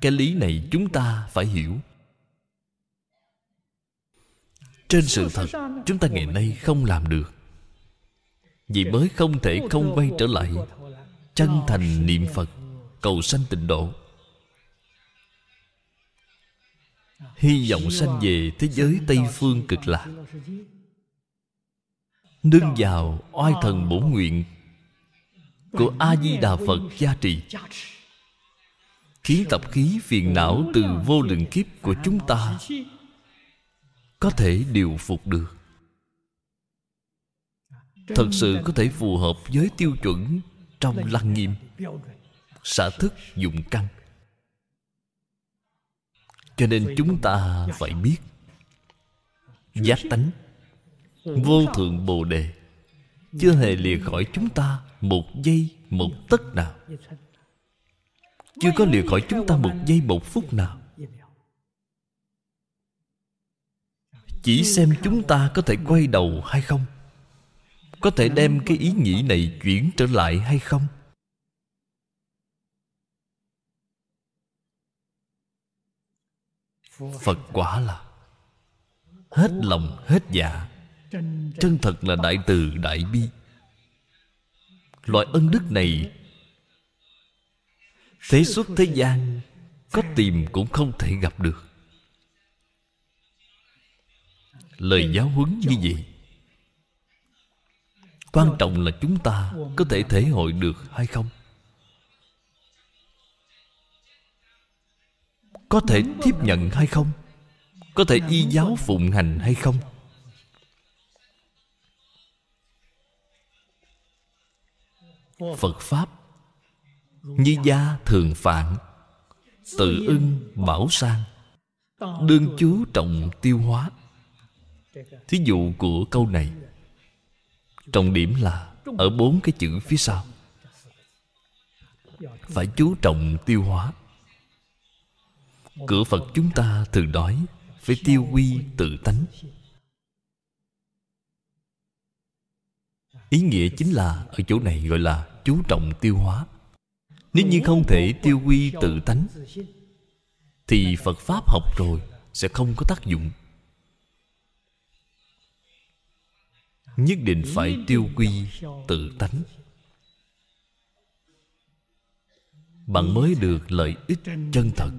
Cái lý này chúng ta phải hiểu. Trên sự thật, Chúng ta ngày nay không làm được. Vì mới không thể không quay trở lại, Chân thành niệm Phật, Cầu sanh tịnh độ. Hy vọng sanh về thế giới Tây Phương cực lạc. Nương vào oai thần bổ nguyện của A-di-đà Phật gia trì. Khiến tập khí phiền não từ vô lượng kiếp của chúng ta Có thể điều phục được. Thật sự có thể phù hợp với tiêu chuẩn trong lăng nghiêm. Xả thức dụng căn cho nên chúng ta phải biết giác tánh vô thượng bồ đề chưa hề lìa khỏi chúng ta một giây, một tấc nào. Chưa có lìa khỏi chúng ta một giây, một phút nào. Chỉ xem chúng ta có thể quay đầu hay không? Có thể đem cái ý nghĩ này chuyển trở lại hay không? Phật quả là hết lòng, hết dạ. Chân thật là đại từ đại bi loại ân đức này, thế xuất thế gian có tìm cũng không thể gặp được. Lời giáo huấn như vậy, quan trọng là chúng ta có thể thể hội được hay không? Có thể tiếp nhận hay không? Có thể y giáo phụng hành hay không? Phật. Pháp. Như gia thường phạn tự ưng bảo sang. Đương chú trọng tiêu hóa. Thí dụ của câu này. Trọng điểm là ở bốn cái chữ phía sau. Phải chú trọng tiêu hóa. Cửa phật chúng ta thường nói phải tiêu quy tự tánh. Ý nghĩa chính là ở chỗ này gọi là chú trọng tiêu hóa. Nếu như không thể tiêu quy tự tánh, thì phật pháp học rồi sẽ không có tác dụng. Nhất định phải tiêu quy tự tánh. Bạn mới được lợi ích chân thật,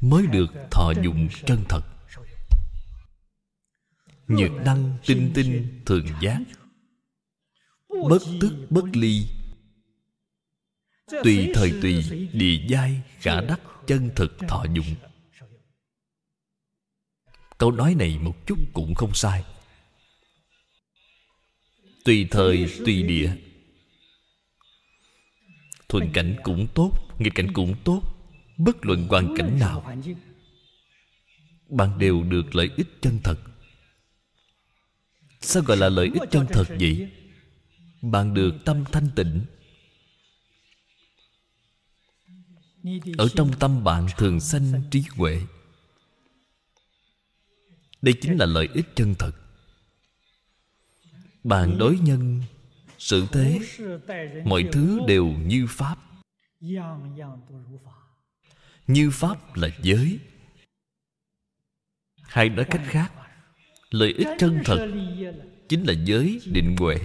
mới được thọ dụng chân thật. Nhược đăng tinh tinh thường giác bất tức, bất ly. Tùy thời tùy địa giai, khả đắc chân thực thọ dụng. Câu nói này một chút cũng không sai. Tùy thời, tùy địa. Thuận cảnh cũng tốt, nghịch cảnh cũng tốt. Bất luận hoàn cảnh nào, bạn đều được lợi ích chân thật. Sao gọi là lợi ích chân thật vậy? Bạn được tâm thanh tịnh. Ở trong tâm bạn thường sanh trí huệ. Đây chính là lợi ích chân thật. Bạn đối nhân, sự thế, mọi thứ đều như pháp. Như pháp là giới. Hay nói cách khác, lợi ích chân thật chính là giới định huệ.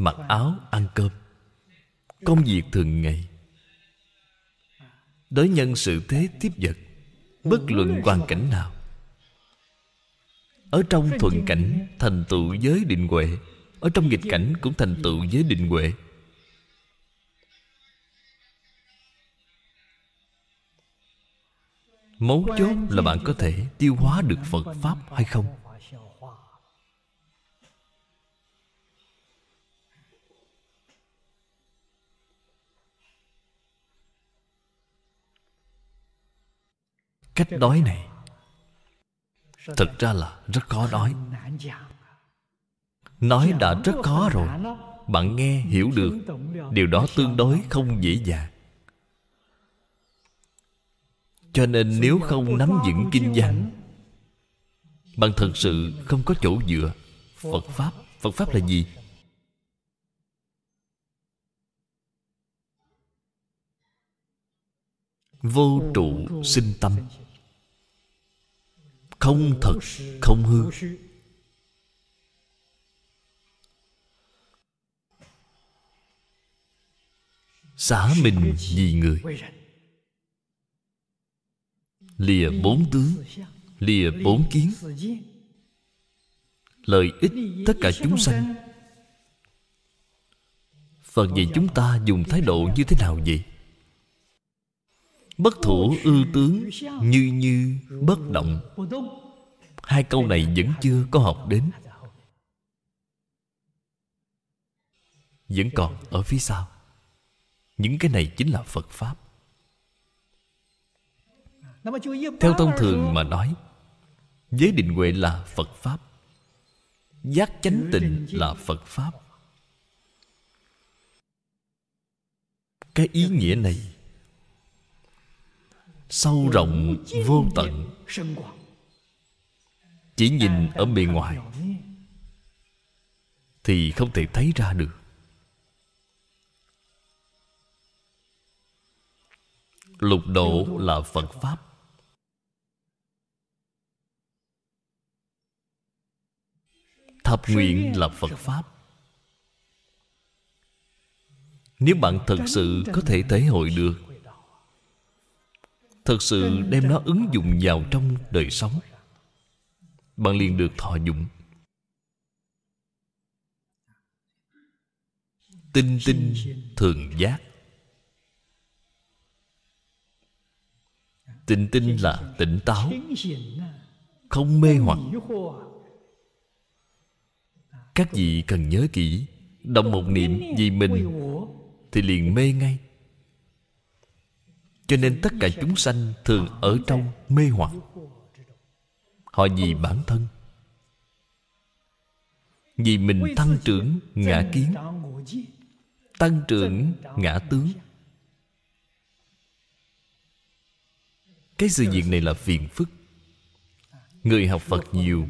Mặc áo ăn cơm. Công việc thường ngày. Đối nhân sự thế tiếp vật bất luận hoàn cảnh nào. Ở trong thuận cảnh thành tựu giới định huệ. Ở trong nghịch cảnh cũng thành tựu giới định huệ. Mấu chốt là bạn có thể tiêu hóa được phật pháp hay không cách nói này. Thực ra là rất khó nói nói đã rất khó rồi. Bạn nghe, hiểu được. Điều đó tương đối không dễ dàng. Cho nên nếu không nắm vững kinh văn, bạn thật sự không có chỗ dựa. Phật pháp phật pháp là gì? Vô trụ sinh tâm không thật, không hư. Xả mình vì người. Lìa bốn tướng lìa bốn kiến. Lợi ích tất cả chúng sanh. Phần vậy chúng ta dùng thái độ như thế nào vậy? Bất thủ ư tướng, như như bất động. Hai câu này vẫn chưa có học đến. Vẫn còn ở phía sau. Những cái này chính là phật pháp. Theo thông thường mà nói, giới định huệ là phật pháp. Giác chánh tịnh là phật pháp. Cái ý nghĩa này sâu rộng, vô tận. Chỉ nhìn ở bề ngoài thì không thể thấy ra được. Lục độ là phật pháp. Thập nguyện là phật pháp. Nếu bạn thật sự có thể thể hội được thật sự đem nó ứng dụng vào trong đời sống. Bạn liền được thọ dụng. Tinh tinh thường giác. Tinh tinh là tỉnh táo. Không mê hoặc. các vị cần nhớ kỹ động một niệm vì mình thì liền mê ngay cho nên tất cả chúng sanh thường ở trong mê hoặc. Họ vì bản thân. Vì mình tăng trưởng ngã kiến, tăng trưởng ngã tướng. Cái sự việc này là phiền phức. Người học phật nhiều,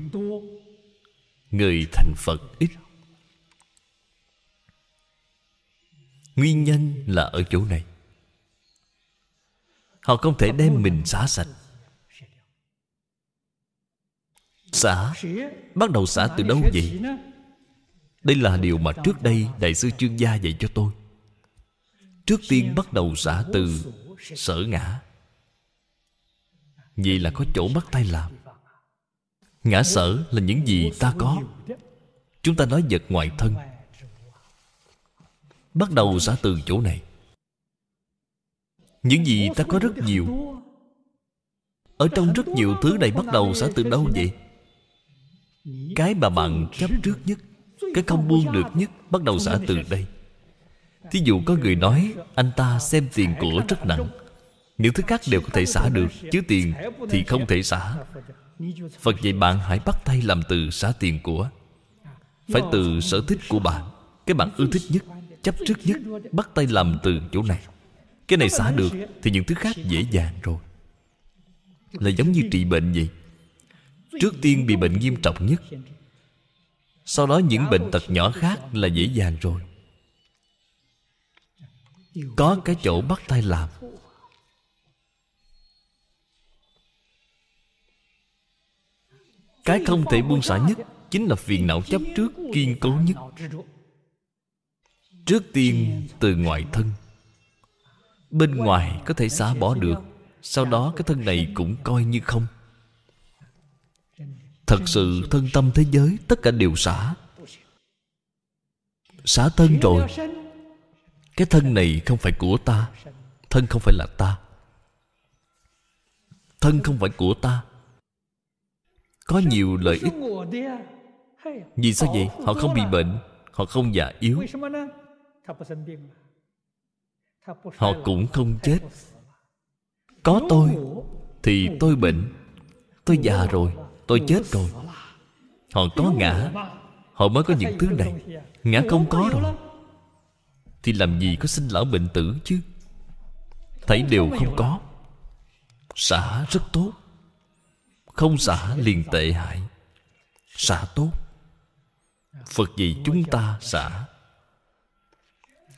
người thành phật ít. Nguyên nhân là ở chỗ này họ không thể đem mình xả sạch. Xả? Bắt đầu xả từ đâu vậy? Đây là điều mà trước đây đại sư chương gia dạy cho tôi. Trước tiên bắt đầu xả từ sở ngã. Vì là có chỗ bắt tay làm. Ngã sở là những gì ta có. Chúng ta nói vật ngoại thân. Bắt đầu xả từ chỗ này những gì ta có rất nhiều. Ở trong rất nhiều thứ này bắt đầu xả từ đâu vậy? Cái mà bạn chấp trước nhất, cái không buông được nhất bắt đầu xả từ đây. Thí dụ có người nói, anh ta xem tiền của rất nặng. Những thứ khác đều có thể xả được, chứ tiền thì không thể xả. Phật dạy bạn hãy bắt tay làm từ xả tiền của. Phải từ sở thích của bạn. Cái bạn ưa thích nhất, chấp trước nhất, bắt tay làm từ chỗ này cái này xả được thì những thứ khác dễ dàng rồi. Là giống như trị bệnh vậy. Trước tiên bị bệnh nghiêm trọng nhất, sau đó những bệnh tật nhỏ khác là dễ dàng rồi. Có cái chỗ bắt tay làm. Cái không thể buông xả nhất chính là phiền não chấp trước, kiên cố nhất. Trước tiên từ ngoại thân bên ngoài có thể xả bỏ được, sau đó cái thân này cũng coi như không. Thật sự thân tâm thế giới tất cả đều xả. Xả thân rồi, cái thân này không phải của ta, thân không phải là ta. Thân không phải của ta. Có nhiều lợi ích. Vì sao vậy? Họ không bị bệnh, họ không già yếu họ cũng không chết. Có tôi thì tôi bệnh. tôi già rồi tôi chết rồi. họ có ngã. họ mới có những thứ này. ngã không có rồi. thì làm gì có sinh lão bệnh tử chứ? Thấy đều không có. xả rất tốt. Không xả liền tệ hại. xả tốt. Phật dạy chúng ta xả.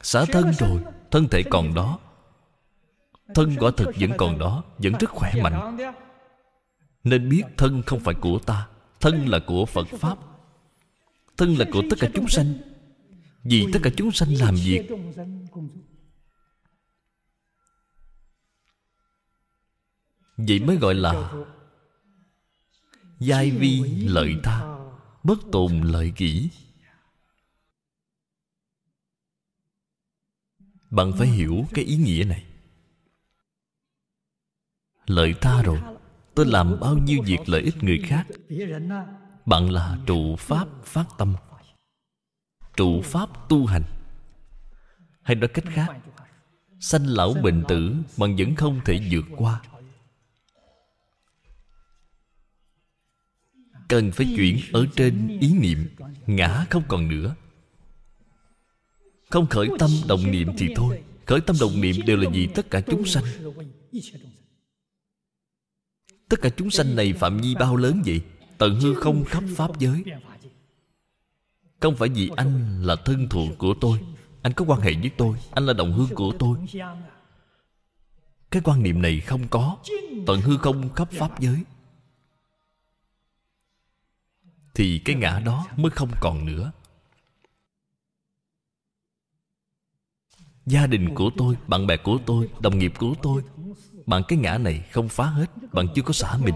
xả thân rồi thân thể còn đó. Thân quả thực vẫn còn đó vẫn rất khỏe mạnh. nên biết thân không phải của ta thân là của phật pháp. Thân là của tất cả chúng sanh. Vì tất cả chúng sanh làm việc. Vậy mới gọi là giai vi lợi tha bất tồn lợi kỹ bạn phải hiểu cái ý nghĩa này. Lợi tha rồi. Tôi làm bao nhiêu việc lợi ích người khác? Bạn là trụ pháp phát tâm. Trụ pháp tu hành. Hay nói cách khác, sanh lão bệnh tử bạn vẫn không thể vượt qua. Cần phải chuyển ở trên ý niệm, ngã không còn nữa không khởi tâm động niệm thì thôi. khởi tâm động niệm đều là gì tất cả chúng sanh. tất cả chúng sanh này phạm vi bao lớn vậy? Tận hư không khắp pháp giới. không phải vì anh là thân thuộc của tôi. anh có quan hệ với tôi. Anh là đồng hương của tôi. cái quan niệm này không có. Tận hư không khắp pháp giới. thì cái ngã đó mới không còn nữa gia đình của tôi, bạn bè của tôi, đồng nghiệp của tôi. Bạn cái ngã này không phá hết, bạn chưa có xả mình.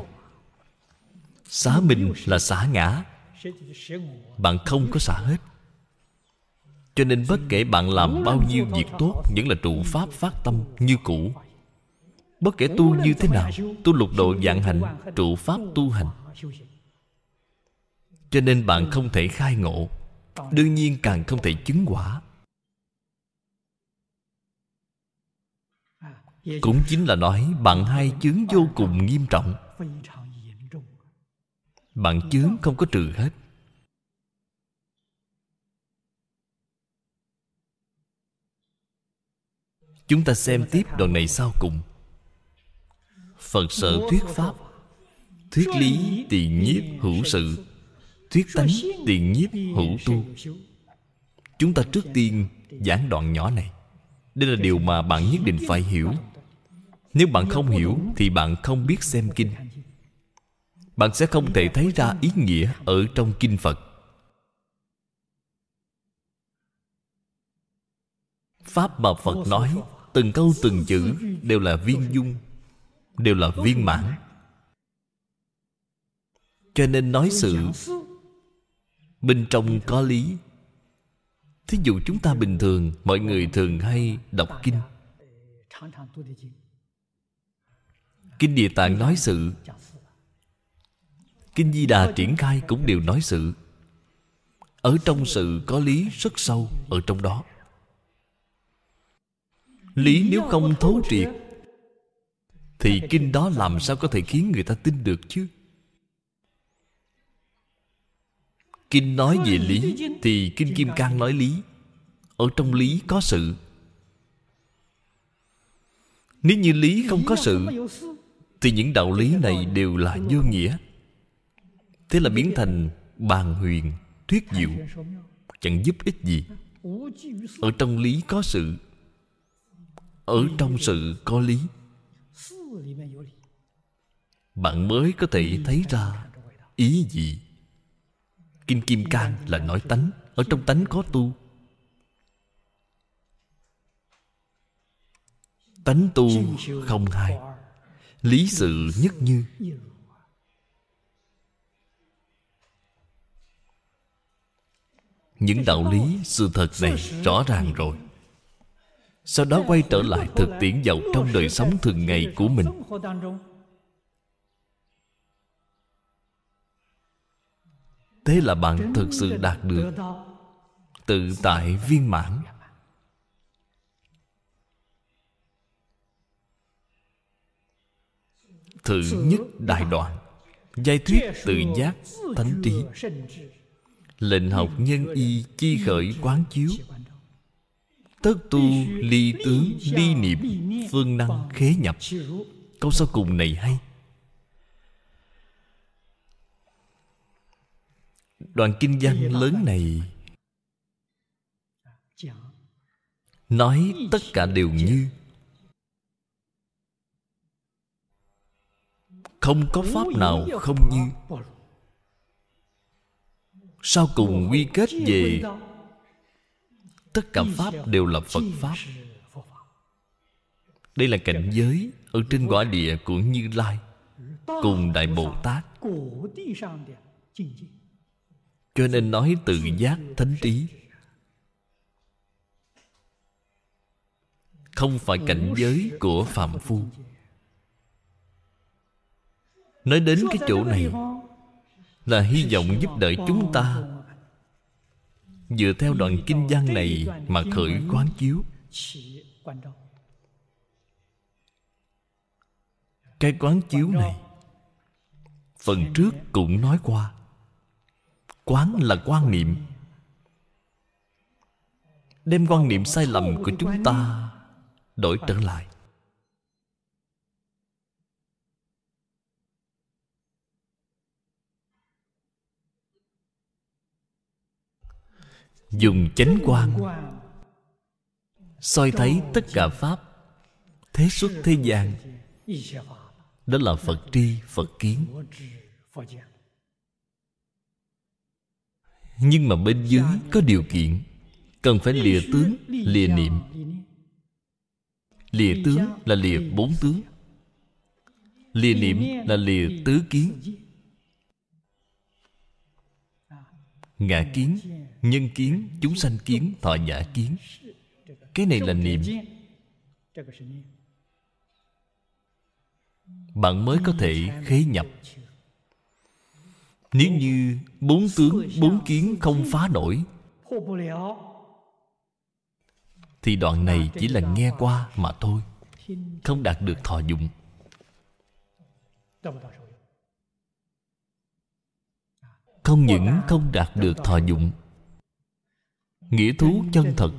Xả mình là xả ngã. Bạn không có xả hết. Cho nên bất kể bạn làm bao nhiêu việc tốt, vẫn là trụ pháp phát tâm như cũ. Bất kể tu như thế nào, tu lục độ dạng hạnh, trụ pháp tu hành. Cho nên bạn không thể khai ngộ. Đương nhiên càng không thể chứng quả. Cũng chính là nói bạn hai chướng vô cùng nghiêm trọng. Bạn chướng không có trừ hết. Chúng ta xem tiếp đoạn này sau cùng. Phật sở thuyết pháp, thuyết lý tiền nhiếp hữu sự, thuyết tánh tiền nhiếp hữu tu. Chúng ta trước tiên giảng đoạn nhỏ này. Đây là điều mà bạn nhất định phải hiểu nếu bạn không hiểu thì bạn không biết xem kinh. Bạn sẽ không thể thấy ra ý nghĩa ở trong kinh phật. Pháp mà phật nói, từng câu từng chữ đều là viên dung, đều là viên mãn. Cho nên nói sự bên trong có lý. Thí dụ chúng ta bình thường, mọi người thường hay đọc kinh kinh địa tạng nói sự. Kinh di đà triển khai cũng đều nói sự. Ở trong sự có lý rất sâu ở trong đó. Lý nếu không thấu triệt, thì kinh đó làm sao có thể khiến người ta tin được chứ? Kinh nói về lý, thì kinh kim cang nói lý. Ở trong lý có sự. Nếu như lý không có sự thì những đạo lý này đều là vô nghĩa. Thế là biến thành bàn huyền, thuyết diệu, chẳng giúp ích gì. Ở trong lý có sự, ở trong sự có lý. Bạn mới có thể thấy ra ý gì. Kinh kim cang là nói tánh, ở trong tánh có tu. Tánh tu không hai lý sự nhất như. Những đạo lý, sự thật này rõ ràng rồi. Sau đó quay trở lại thực tiễn vào trong đời sống thường ngày của mình. Thế là bạn thực sự đạt được tự tại viên mãn. Thự nhất đại đoạn giai thuyết tự giác thánh trí. Lệnh học nhân y chi khởi quán chiếu. Tất tu ly tướng ly niệm phương năng khế nhập. Câu sau cùng này hay. Đoạn kinh văn lớn này nói tất cả đều như không có pháp nào không như sau cùng quy kết về tất cả pháp đều là phật pháp. đây là cảnh giới ở trên quả địa của như lai cùng đại bồ tát. cho nên nói tự giác thánh trí. không phải cảnh giới của phạm phu nói đến cái chỗ này là hy vọng giúp đỡ chúng ta. Dựa theo đoạn kinh văn này mà khởi quán chiếu. Cái quán chiếu này phần trước cũng nói qua. Quán là quan niệm. Đem quan niệm sai lầm của chúng ta đổi trở lại dùng chánh quan soi thấy tất cả pháp. thế xuất thế gian. Đó là phật tri phật kiến. Nhưng mà bên dưới có điều kiện. Cần phải lìa tướng lìa niệm. lìa tướng là lìa bốn tướng. Lìa niệm là lìa tứ kiến ngã kiến, nhân kiến, chúng sanh kiến, thọ giả kiến. Cái này là niệm. Bạn mới có thể khế nhập. Nếu như bốn tướng, bốn kiến không phá nổi, thì đoạn này chỉ là nghe qua mà thôi, không đạt được thọ dụng không những không đạt được thọ dụng, nghĩa thú chân thật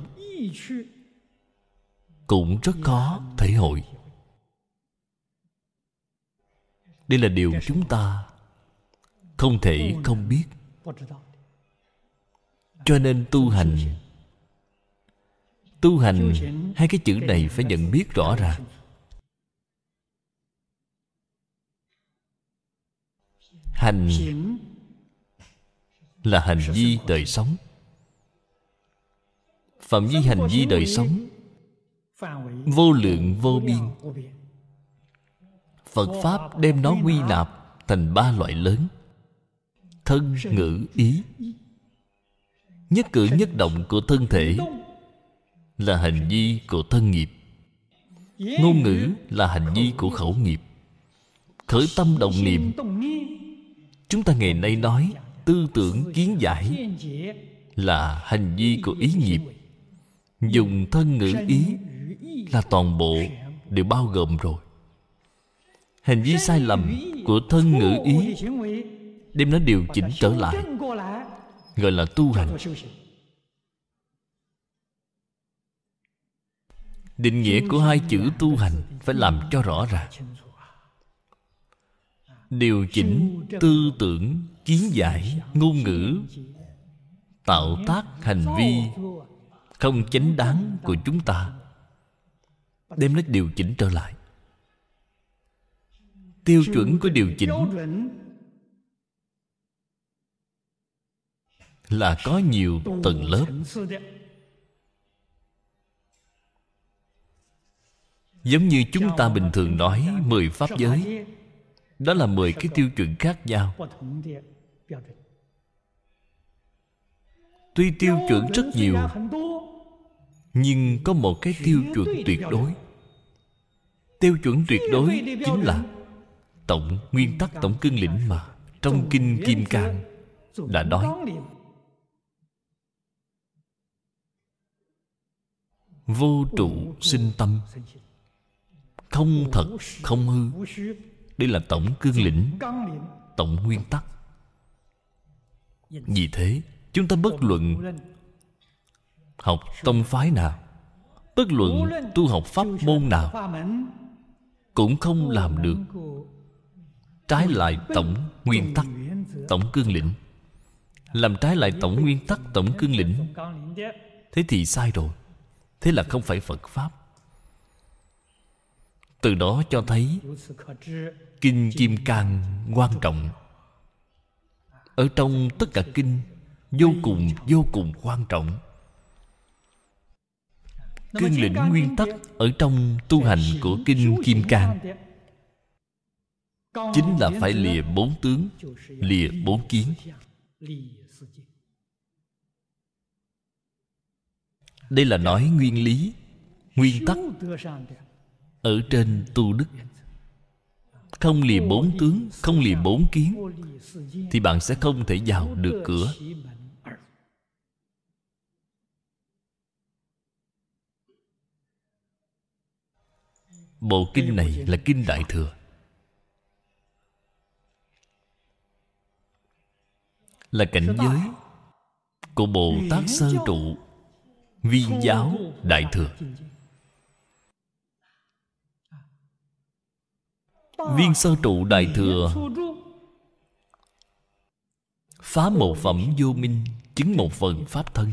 cũng rất khó thể hội. Đây là điều chúng ta không thể không biết. Cho nên tu hành tu hành hai cái chữ này phải nhận biết rõ ràng. Hành là hành vi đời sống. Phạm vi hành vi đời sống vô lượng vô biên. Phật pháp đem nó quy nạp thành ba loại lớn thân, ngữ, ý. Nhất cử nhất động của thân thể là hành vi của thân nghiệp. Ngôn ngữ là hành vi của khẩu nghiệp. Khởi tâm động niệm. Chúng ta ngày nay nói tư tưởng kiến giải là hành vi của ý nghiệp. Dùng thân ngữ ý là toàn bộ đều bao gồm rồi. Hành vi sai lầm của thân ngữ ý, đem nó điều chỉnh trở lại, gọi là tu hành. Định nghĩa của hai chữ tu hành phải làm cho rõ ràng. Điều chỉnh tư tưởng kiến giải, ngôn ngữ, tạo tác hành vi không chánh đáng của chúng ta, đem nó điều chỉnh trở lại. Tiêu chuẩn của điều chỉnh là có nhiều tầng lớp. Giống như chúng ta bình thường nói mười pháp giới, đó là mười cái tiêu chuẩn khác nhau tuy tiêu chuẩn rất nhiều nhưng có một cái tiêu chuẩn tuyệt đối. Tiêu chuẩn tuyệt đối chính là tổng nguyên tắc tổng cương lĩnh mà trong kinh kim cang đã nói. Vô trụ sinh tâm. Không thật không hư. Đây là tổng cương lĩnh tổng nguyên tắc vì thế, chúng ta bất luận học tông phái nào, bất luận tu học pháp môn nào, cũng không làm được trái lại tổng nguyên tắc, tổng cương lĩnh. Làm trái lại tổng nguyên tắc, tổng cương lĩnh, thế thì sai rồi. Thế là không phải phật pháp. Từ đó cho thấy kinh kim cang quan trọng ở trong tất cả kinh vô cùng vô cùng quan trọng. Cương lĩnh nguyên tắc ở trong tu hành của kinh kim cang. Chính là phải lìa bốn tướng lìa bốn kiến. Đây là nói nguyên lý nguyên tắc ở trên tu đức không lìa bốn tướng không lìa bốn kiến thì bạn sẽ không thể vào được cửa. Bộ kinh này là kinh đại thừa. Là cảnh giới của bồ tát sơ trụ viên giáo đại thừa viên sơ trụ đại thừa. Phá một phẩm vô minh, chứng một phần pháp thân.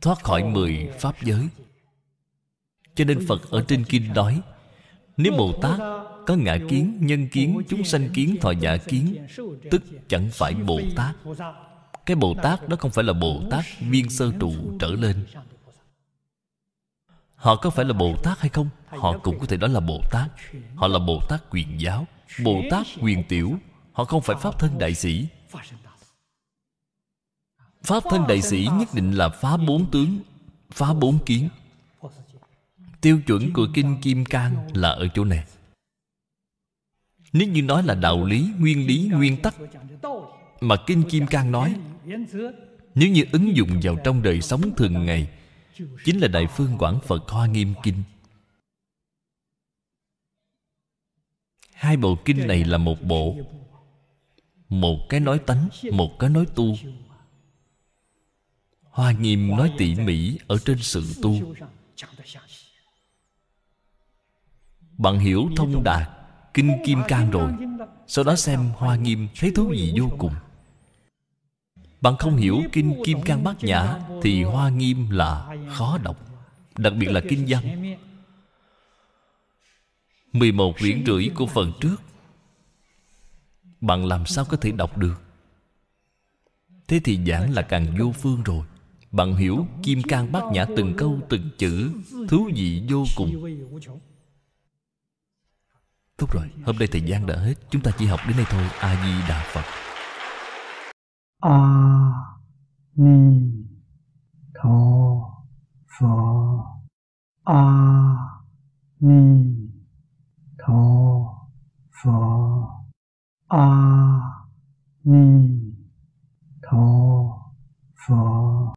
Thoát khỏi mười pháp giới. Cho nên phật ở trên kinh nói, nếu bồ tát có ngã kiến, nhân kiến, chúng sanh kiến, thọ giả kiến, tức chẳng phải bồ tát. Cái bồ tát đó không phải là bồ tát viên sơ trụ trở lên họ có phải là bồ tát hay không? Họ cũng có thể nói là bồ tát. Họ là bồ tát quyền giáo, bồ tát quyền tiểu. Họ không phải pháp thân đại sĩ. Pháp thân đại sĩ nhất định là phá bốn tướng, phá bốn kiến. Tiêu chuẩn của kinh kim cang là ở chỗ này. Nếu như nói là đạo lý, nguyên lý, nguyên tắc mà kinh kim cang nói, nếu như ứng dụng vào trong đời sống thường ngày chính là đại phương quảng phật hoa nghiêm kinh. Hai bộ kinh này là một bộ. Một cái nói tánh, một cái nói tu. Hoa nghiêm nói tỉ mỉ ở trên sự tu. Bạn hiểu thông đạt, kinh kim cang rồi. Sau đó xem hoa nghiêm thấy thú vị vô cùng bạn không hiểu kinh kim cang bát nhã thì hoa nghiêm là khó đọc đặc biệt là kinh văn. 11 quyển rưỡi của phần trước. Bạn làm sao có thể đọc được? Thế thì giảng là càng vô phương rồi. Bạn hiểu Kim Cang bát nhã từng câu từng chữ Thú vị vô cùng. Tốt rồi, hôm nay thời gian đã hết. Chúng ta chỉ học đến đây thôi. A-di-đà Phật 阿弥陀佛。阿弥陀佛。阿弥陀佛。